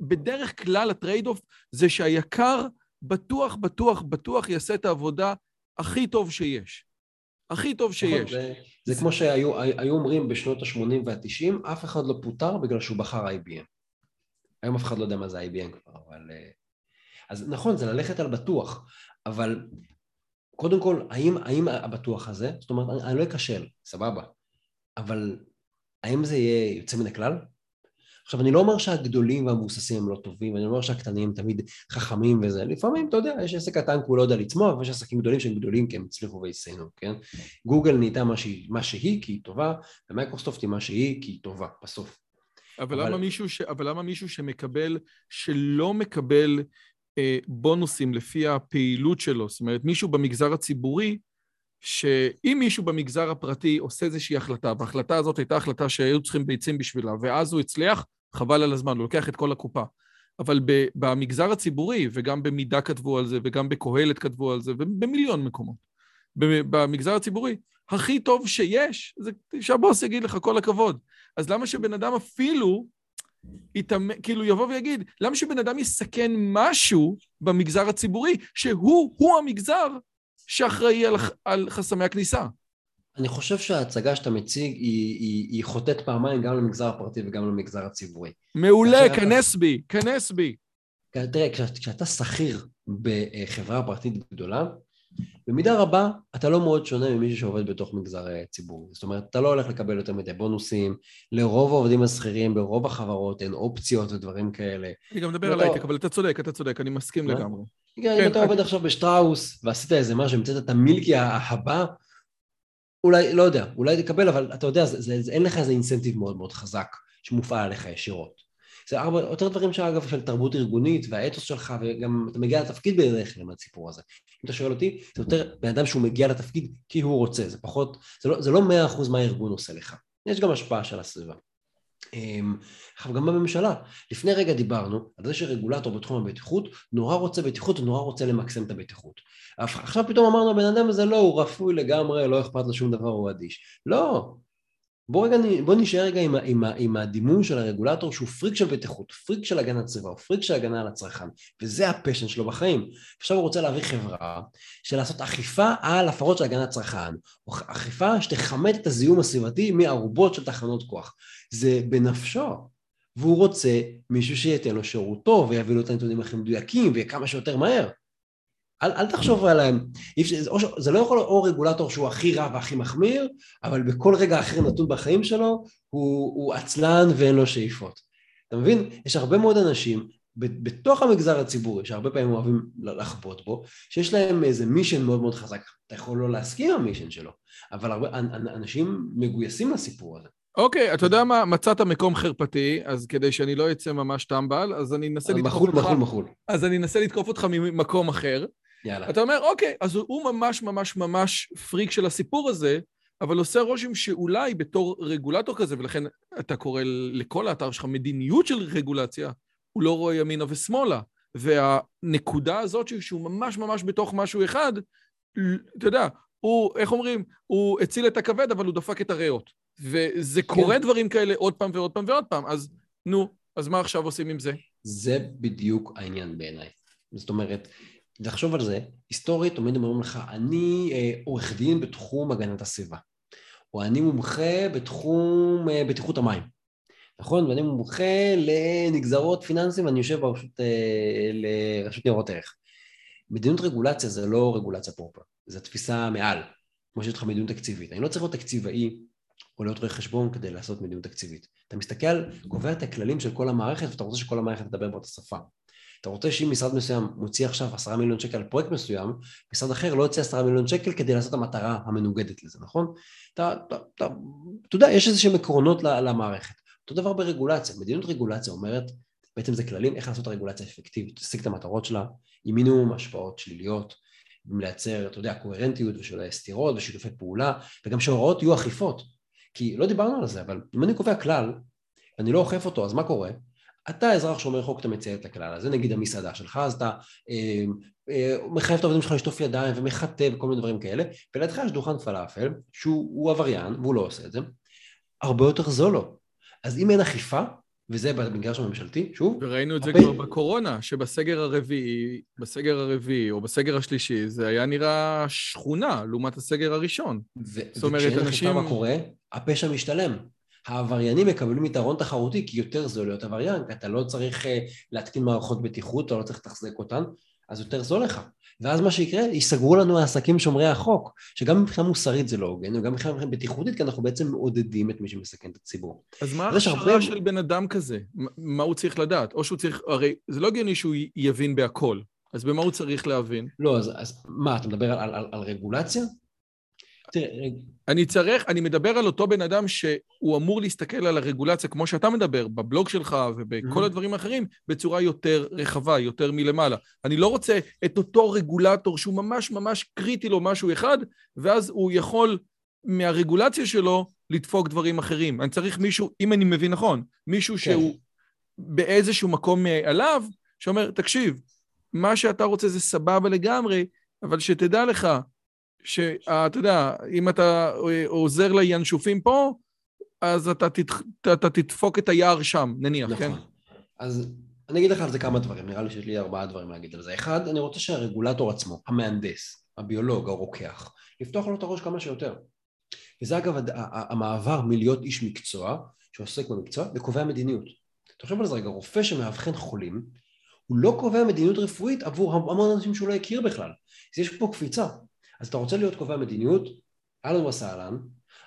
בדרך כלל ה trade-off זה שהיקר בטוח, בטוח, בטוח יעשה את העבודה הכי טוב שיש. הכי טוב נכון, שיש. זה, זה כמו שהיו אומרים בשנות ה-80 וה-90, אף אחד לא פוטר בגלל שהוא בחר IBM. היום אף אחד לא יודע מה זה IBM כבר, אבל... אה, אז נכון, זה ללכת על בטוח, אבל קודם כל, האם, האם הבטוח הזה, זאת אומרת, אני, אני לא אכשל, סבבה, אבל האם זה יהיה יוצא מן הכלל? עכשיו, אני לא אומר שהגדולים והמבוססים הם לא טובים, אני לא אומר שהקטנים תמיד חכמים וזה, לפעמים, אתה יודע, יש עסק קטן כי הוא לא יודע לצמוח, ויש עסקים גדולים שהם גדולים כי הם הצליחו והצטיינו, כן? גוגל נהייתה מה מה שהיא כי היא טובה, ומייקרוסופט היא מה שהיא כי היא טובה, בסוף. אבל, אבל... למה מישהו, ש... אבל למה מישהו שמקבל, שלא מקבל אה, בונוסים לפי הפעילות שלו, זאת אומרת, מישהו במגזר הציבורי, שאם מישהו במגזר הפרטי עושה איזושהי החלטה, וההחלטה הזאת הייתה החלטה שהיו צריכים ביצים בשבילה, ואז הוא הצליח, חבל על הזמן, הוא לוקח את כל הקופה. אבל במגזר הציבורי, וגם במידה כתבו על זה, וגם בקהלת כתבו על זה, ובמיליון מקומות, במגזר הציבורי, הכי טוב שיש, זה שהבוס יגיד לך כל הכבוד. אז למה שבן אדם אפילו, יתאמ... כאילו יבוא ויגיד, למה שבן אדם יסכן משהו במגזר הציבורי, שהוא, הוא המגזר שאחראי על, על חסמי הכניסה? אני חושב שההצגה שאתה מציג היא, היא, היא חוטאת פעמיים גם למגזר הפרטי וגם למגזר הציבורי. מעולה, כנס בי, כנס בי. תראה, כשאתה שכיר בחברה פרטית גדולה, במידה רבה אתה לא מאוד שונה ממישהו שעובד בתוך מגזר אה, ציבורי. זאת אומרת, אתה לא הולך לקבל יותר מדי בונוסים, לרוב העובדים השכירים ברוב החברות אין אופציות ודברים כאלה. אני גם מדבר על הייטק, אבל אתה צודק, אתה צודק, אני מסכים לגמרי. כן, אם אתה עובד עכשיו בשטראוס ועשית איזה משהו, המצאת את המילקי הבא, אולי, לא יודע, אולי תקבל, אבל אתה יודע, זה, זה, זה, אין לך איזה אינסנטיב מאוד מאוד חזק שמופעל עליך ישירות. זה הרבה, יותר דברים שאגב של תרבות ארגונית והאתוס שלך, וגם אתה מגיע לתפקיד בדרך כלל מהסיפור הזה. אם אתה שואל אותי, זה יותר בן אדם שהוא מגיע לתפקיד כי הוא רוצה, זה פחות, זה לא, לא מאה אחוז מה הארגון עושה לך. יש גם השפעה של הסביבה. אמ, עכשיו גם בממשלה, לפני רגע דיברנו על זה שרגולטור בתחום הבטיחות נורא רוצה בטיחות ונורא רוצה למקסם את הבטיחות. עכשיו פתאום אמרנו הבן אדם הזה לא, הוא רפוי לגמרי, לא אכפת לו שום דבר, הוא אדיש. לא, בוא רגע, בוא נשאר רגע עם, עם, עם הדימוי של הרגולטור שהוא פריק של בטיחות, פריק של הגנת סביבה, פריק של הגנה על הצרכן, וזה ה passion שלו בחיים. עכשיו הוא רוצה להביא חברה של לעשות אכיפה על הפרות של הגנת צרכן, או אכיפה שתכמת את הזיהום הסביבתי מערובות של תחנות כוח. זה בנפשו, והוא רוצה מישהו שייתן לו שירות טוב ויביא לו את הנתונים הכי מדויקים וכמה שיותר מהר. אל, אל תחשוב עליהם, זה לא יכול להיות או רגולטור שהוא הכי רע והכי מחמיר, אבל בכל רגע אחר נתון בחיים שלו הוא, הוא עצלן ואין לו שאיפות. אתה מבין? יש הרבה מאוד אנשים בתוך המגזר הציבורי, שהרבה פעמים אוהבים לחבוט בו, שיש להם איזה מישן מאוד מאוד חזק. אתה יכול לא להסכים עם המישן שלו, אבל הרבה, אנשים מגויסים לסיפור הזה. אוקיי, אתה יודע מה? מצאת מקום חרפתי, אז כדי שאני לא אצא ממש טמבל, אז אני אנסה לתקוף אותך... מחול, מחול, מחול. אז אני אנסה לתקוף אותך ממקום אחר. יאללה. אתה אומר, אוקיי, אז הוא ממש ממש ממש פריק של הסיפור הזה, אבל עושה רושם שאולי בתור רגולטור כזה, ולכן אתה קורא לכל האתר שלך מדיניות של רגולציה, הוא לא רואה ימינה ושמאלה. והנקודה הזאת שהוא ממש ממש בתוך משהו אחד, אתה יודע, הוא, איך אומרים, הוא הציל את הכבד, אבל הוא דפק את הריאות. וזה כן. קורה דברים כאלה עוד פעם ועוד פעם ועוד פעם, אז נו, אז מה עכשיו עושים עם זה? זה בדיוק העניין בעיניי. זאת אומרת, לחשוב על זה, היסטורית תמיד אומרים לך, אני אה, עורך דין בתחום הגנת הסביבה, או אני מומחה בתחום אה, בטיחות המים, נכון? ואני מומחה לנגזרות פיננסים ואני יושב ברשות, אה, לרשות ניירות ערך. מדיניות רגולציה זה לא רגולציה פרופר, זו תפיסה מעל, כמו שיש לך מדיניות תקציבית. אני לא צריך להיות תקציבאי או להיות רואה חשבון כדי לעשות מדיניות תקציבית. אתה מסתכל, קובע את הכללים של כל המערכת ואתה רוצה שכל המערכת תדבר באותה שפה. אתה רוצה שאם משרד מסוים מוציא עכשיו עשרה מיליון שקל על פרויקט מסוים, משרד אחר לא יוצא עשרה מיליון שקל כדי לעשות את המטרה המנוגדת לזה, נכון? אתה, אתה, אתה, אתה יודע, יש איזה שהם עקרונות למערכת. אותו דבר ברגולציה, מדיניות רגולציה אומרת, בעצם זה כללים איך לעשות את הרגולציה אפקטיבית, תשיג את המטרות שלה עם מינימום השפעות שליליות, עם לייצר, אתה יודע, קוהרנטיות יהיה סתירות ושיתופי פעולה, וגם שההוראות יהיו אכיפות. כי לא דיברנו על זה, אבל אם אני קובע כלל, ואני לא אוכף אותו, אז מה קורה? אתה אזרח שומר חוק, אתה מציין את הכלל הזה, נגיד המסעדה שלך, אז אתה אה, אה, מחייב את העובדים שלך לשטוף ידיים ומחטא וכל מיני דברים כאלה, ולידך יש דוכן פלאפל, שהוא עבריין והוא לא עושה את זה, הרבה יותר זול לו. אז אם אין אכיפה, וזה במגרש הממשלתי, שוב. וראינו את זה כבר בקורונה, שבסגר הרביעי, בסגר הרביעי או בסגר השלישי, זה היה נראה שכונה לעומת הסגר הראשון. זאת אומרת, אנשים... וכשאין אכיפה מה קורה, הפשע משתלם. העבריינים מקבלים יתרון תחרותי כי יותר זול להיות עבריין, כי אתה לא צריך אה, להתקין מערכות בטיחות, אתה לא צריך לתחזק אותן, אז יותר זול לך. ואז מה שיקרה, ייסגרו לנו העסקים שומרי החוק, שגם מבחינה מוסרית זה לא הוגן, וגם מבחינה בטיחותית, כי אנחנו בעצם מעודדים את מי שמסכן את הציבור. אז מה ההכשרה הרבה... של בן אדם כזה? מה הוא צריך לדעת? או שהוא צריך, הרי זה לא הגיוני שהוא יבין בהכל, אז במה הוא צריך להבין? לא, אז, אז מה, אתה מדבר על, על, על רגולציה? תראה, אני צריך, אני מדבר על אותו בן אדם שהוא אמור להסתכל על הרגולציה, כמו שאתה מדבר, בבלוג שלך ובכל mm-hmm. הדברים האחרים, בצורה יותר רחבה, יותר מלמעלה. אני לא רוצה את אותו רגולטור שהוא ממש ממש קריטי לו משהו אחד, ואז הוא יכול מהרגולציה שלו לדפוק דברים אחרים. אני צריך מישהו, אם אני מבין נכון, מישהו כן. שהוא באיזשהו מקום עליו, שאומר, תקשיב, מה שאתה רוצה זה סבבה לגמרי, אבל שתדע לך, שאתה יודע, אם אתה עוזר לינשופים פה, אז אתה, תת, אתה תדפוק את היער שם, נניח, נכון. כן? אז אני אגיד לך על זה כמה דברים, נראה לי שיש לי ארבעה דברים להגיד על זה. אחד, אני רוצה שהרגולטור עצמו, המהנדס, הביולוג, הרוקח, יפתוח לו את הראש כמה שיותר. וזה אגב המעבר מלהיות איש מקצוע, שעוסק במקצוע, לקובע מדיניות. תחשוב על זה רגע, רופא שמאבחן חולים, הוא לא קובע מדיניות רפואית עבור המון אנשים שהוא לא הכיר בכלל. אז יש פה קפיצה. אז אתה רוצה להיות קובע מדיניות, אהלן וסהלן,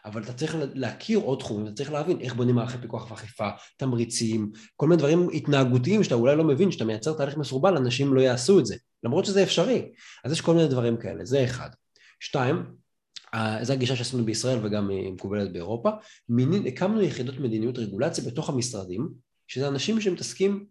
אבל אתה צריך להכיר עוד תחומים, אתה צריך להבין איך בונים מערכת פיקוח ואכיפה, תמריצים, כל מיני דברים התנהגותיים שאתה אולי לא מבין, שאתה מייצר תהליך מסורבל, אנשים לא יעשו את זה, למרות שזה אפשרי. אז יש כל מיני דברים כאלה, זה אחד. שתיים, זו הגישה שעשינו בישראל וגם מקובלת באירופה, מינין, הקמנו יחידות מדיניות רגולציה בתוך המשרדים, שזה אנשים שמתעסקים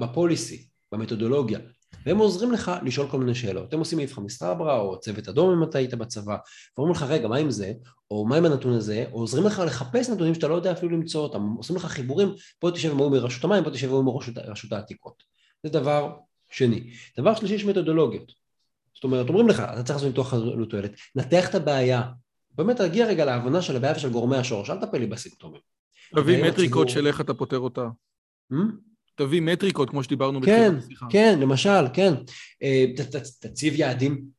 בפוליסי, במתודולוגיה, והם עוזרים לך לשאול כל מיני שאלות. הם עושים איפכא מסתברא, או צוות אדום אם אתה היית בצבא, ואומרים לך, רגע, מה עם זה? או מה עם הנתון הזה? או עוזרים לך לחפש נתונים שאתה לא יודע אפילו למצוא אותם. עושים לך חיבורים, בוא תשב עם ההוא מרשות המים, בוא תשב עם מרשות העתיקות. זה דבר שני. דבר שלישי, יש מתודולוגיות. זאת אומרת, אומרים לך, אתה צריך לעשות ניתוח עלות תועלת, נתח את הבעיה, באמת להגיע רגע להבנה של הבעיה ושל גורמי השורש, אל תטפל לי בסימפטומים. תביא מטריקות של איך אתה פותר אותה. Hmm? תביא מטריקות, כמו שדיברנו בתחילת השיחה. כן, כן, למשל, כן. אה, תציב יעדים.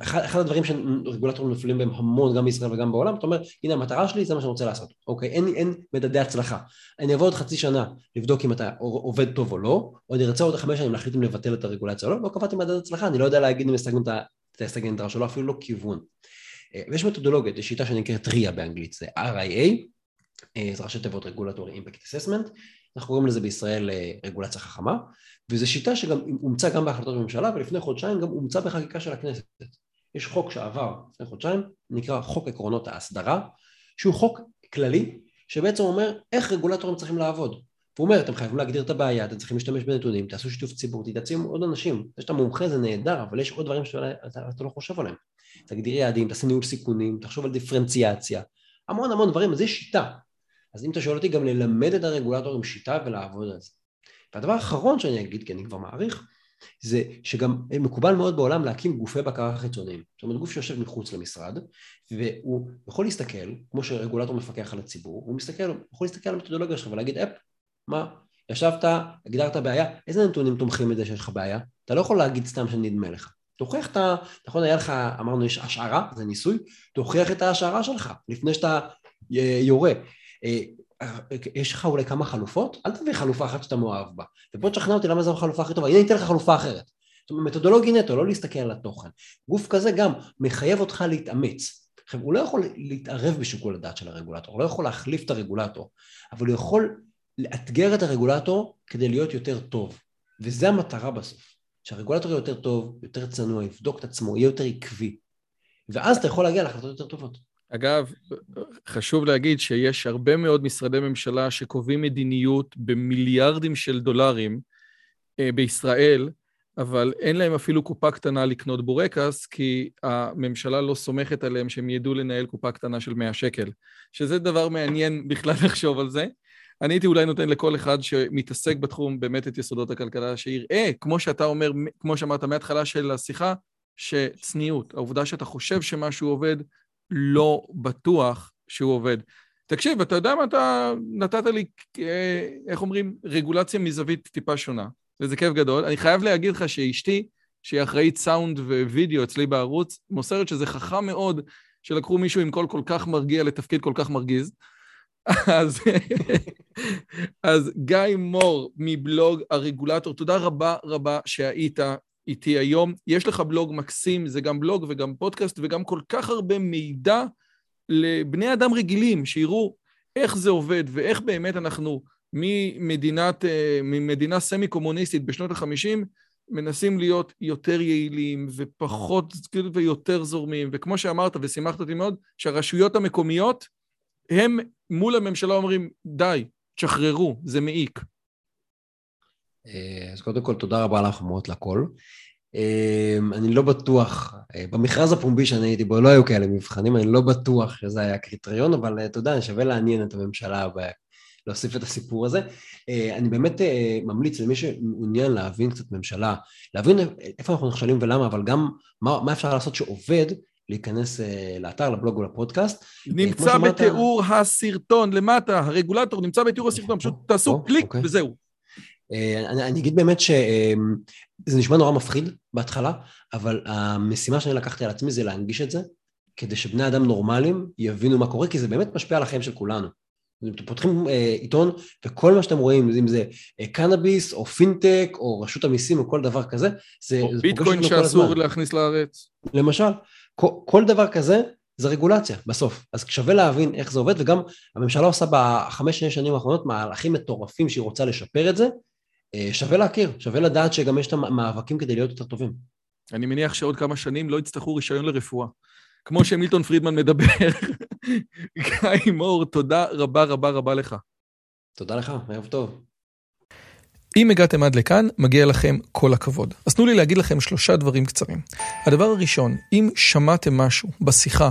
אחד הדברים שרגולטורים נופלים בהם המון, גם בישראל וגם בעולם, אתה אומר, הנה המטרה שלי, זה מה שאני רוצה לעשות. אוקיי, אין, אין מדדי הצלחה. אני אבוא עוד חצי שנה לבדוק אם אתה עובד טוב או לא, או אני ארצה עוד חמש שנים להחליט אם לבטל את הרגולציה או לא, לא קבעתי מדד הצלחה, אני לא יודע להגיד אם השגנו את ההישג הנדרש או לא, אפילו לא כיוון. אה, ויש מתודולוגיות, יש שיטה שנקראת RIA באנגלית, זה RIA, אה, זה ראשי תיבות רגולטורי אימפקט אססמנט, אנחנו קוראים לזה בישראל אה, רגולציה חכמה, וזו שיטה שגם אומצה גם בהחלטות ממשלה ולפני חודשיים גם אומצה בחקיקה של הכנסת. יש חוק שעבר לפני חודשיים, נקרא חוק עקרונות ההסדרה, שהוא חוק כללי, שבעצם אומר איך רגולטורים צריכים לעבוד. הוא אומר, אתם חייבים להגדיר את הבעיה, אתם צריכים להשתמש בנתונים, תעשו שיתוף ציבור, תתעצים עוד אנשים. זה שאתה מומחה זה נהדר, אבל יש עוד דברים שאתה לא חושב עליהם. תגדיר יעדים, תעשה ניהול סיכונים, תחשוב על דיפרנציאציה, המון המון דברים, אז יש שיטה. אז אם אתה שואל אותי, גם ללמד את הרגולטור עם שיטה ולעבוד על זה. והדבר האחרון שאני אגיד, כי אני כבר מעריך, זה שגם מקובל מאוד בעולם להקים גופי בקרה חיצוניים. זאת אומרת, גוף שיושב מחוץ למשרד, והוא יכול להסתכל, כמו שרגולטור מפקח על הציבור, הוא מסתכל, הוא יכול להסתכל על המתודולוגיה שלך ולהגיד, אפ, מה, ישבת, הגדרת בעיה, איזה נתונים תומכים את זה שיש לך בעיה? אתה לא יכול להגיד סתם שנדמה לך. תוכיח את ה... נכון, היה לך, אמרנו, יש השערה, זה ניסוי, תוכיח את ההשערה שלך לפני שאתה אה, יורה. אה, יש לך אולי כמה חלופות? אל תביא חלופה אחת שאתה מאוהב בה. ובוא תשכנע אותי למה זו החלופה הכי טובה. הנה אני אתן לך חלופה אחרת. זאת אומרת, מתודולוגי נטו, לא להסתכל על התוכן. גוף כזה גם מחייב אותך להתאמץ. עכשיו, הוא לא יכול להתערב בשיקול הדעת של הרגולטור, הוא לא יכול להחליף את הרגולטור, אבל הוא יכול לאתגר את הרגולטור כדי להיות יותר טוב. וזה המטרה בסוף. שהרגולטור יהיה יותר טוב, יותר צנוע, יבדוק את עצמו, יהיה יותר עקבי. ואז אתה יכול להגיע להחלטות יותר טובות. אגב, חשוב להגיד שיש הרבה מאוד משרדי ממשלה שקובעים מדיניות במיליארדים של דולרים אה, בישראל, אבל אין להם אפילו קופה קטנה לקנות בורקס, כי הממשלה לא סומכת עליהם שהם ידעו לנהל קופה קטנה של 100 שקל, שזה דבר מעניין בכלל (laughs) לחשוב על זה. אני הייתי אולי נותן לכל אחד שמתעסק בתחום באמת את יסודות הכלכלה, שיראה, כמו שאתה אומר, כמו שאמרת מההתחלה של השיחה, שצניעות, העובדה שאתה חושב שמשהו עובד, לא בטוח שהוא עובד. תקשיב, אתה יודע מה אתה נתת לי, אה, איך אומרים, רגולציה מזווית טיפה שונה, וזה כיף גדול. אני חייב להגיד לך שאשתי, שהיא אחראית סאונד ווידאו אצלי בערוץ, מוסרת שזה חכם מאוד שלקחו מישהו עם קול כל כך מרגיע לתפקיד כל כך מרגיז. אז, אז גיא מור מבלוג הרגולטור, תודה רבה רבה שהיית איתי היום. יש לך בלוג מקסים, זה גם בלוג וגם פודקאסט וגם כל כך הרבה מידע לבני אדם רגילים, שיראו איך זה עובד ואיך באמת אנחנו ממדינת, אה, ממדינה סמי-קומוניסטית בשנות ה-50, מנסים להיות יותר יעילים ופחות ויותר זורמים, וכמו שאמרת ושימחת אותי מאוד, שהרשויות המקומיות, הם מול הממשלה אומרים, די, תשחררו, זה מעיק. אה, אז קודם כל, תודה רבה לך מאוד לכל. אה, אני לא בטוח, אה, במכרז הפומבי שאני הייתי בו לא היו כאלה מבחנים, אני לא בטוח שזה היה הקריטריון, אבל אתה יודע, שווה לעניין את הממשלה ולהוסיף את הסיפור הזה. אני באמת ממליץ למי שמעוניין להבין קצת ממשלה, להבין איפה אנחנו נכשלים ולמה, אבל גם מה, מה אפשר לעשות שעובד, להיכנס לאתר, לבלוג ולפודקאסט. נמצא שמעת... בתיאור הסרטון למטה, הרגולטור נמצא בתיאור הסרטון, פשוט תעשו קליק אוקיי. וזהו. אה, אני, אני אגיד באמת שזה נשמע נורא מפחיד בהתחלה, אבל המשימה שאני לקחתי על עצמי זה להנגיש את זה, כדי שבני אדם נורמליים יבינו מה קורה, כי זה באמת משפיע על החיים של כולנו. אתם פותחים אה, עיתון, וכל מה שאתם רואים, אם זה אה, קנאביס, או פינטק, או רשות המיסים, או כל דבר כזה, זה... או ביטקוין שאסור להכניס לארץ. למשל, כל, כל דבר כזה זה רגולציה בסוף. אז שווה להבין איך זה עובד, וגם הממשלה עושה בחמש שנים האחרונות מהלכים מטורפים שהיא רוצה לשפר את זה, אה, שווה להכיר, שווה לדעת שגם יש את המאבקים כדי להיות יותר טובים. אני מניח שעוד כמה שנים לא יצטרכו רישיון לרפואה. כמו שמילטון פרידמן מדבר. (laughs) גיא מור, תודה רבה רבה רבה לך. תודה לך, ערב טוב. אם הגעתם עד לכאן, מגיע לכם כל הכבוד. אז תנו לי להגיד לכם שלושה דברים קצרים. הדבר הראשון, אם שמעתם משהו בשיחה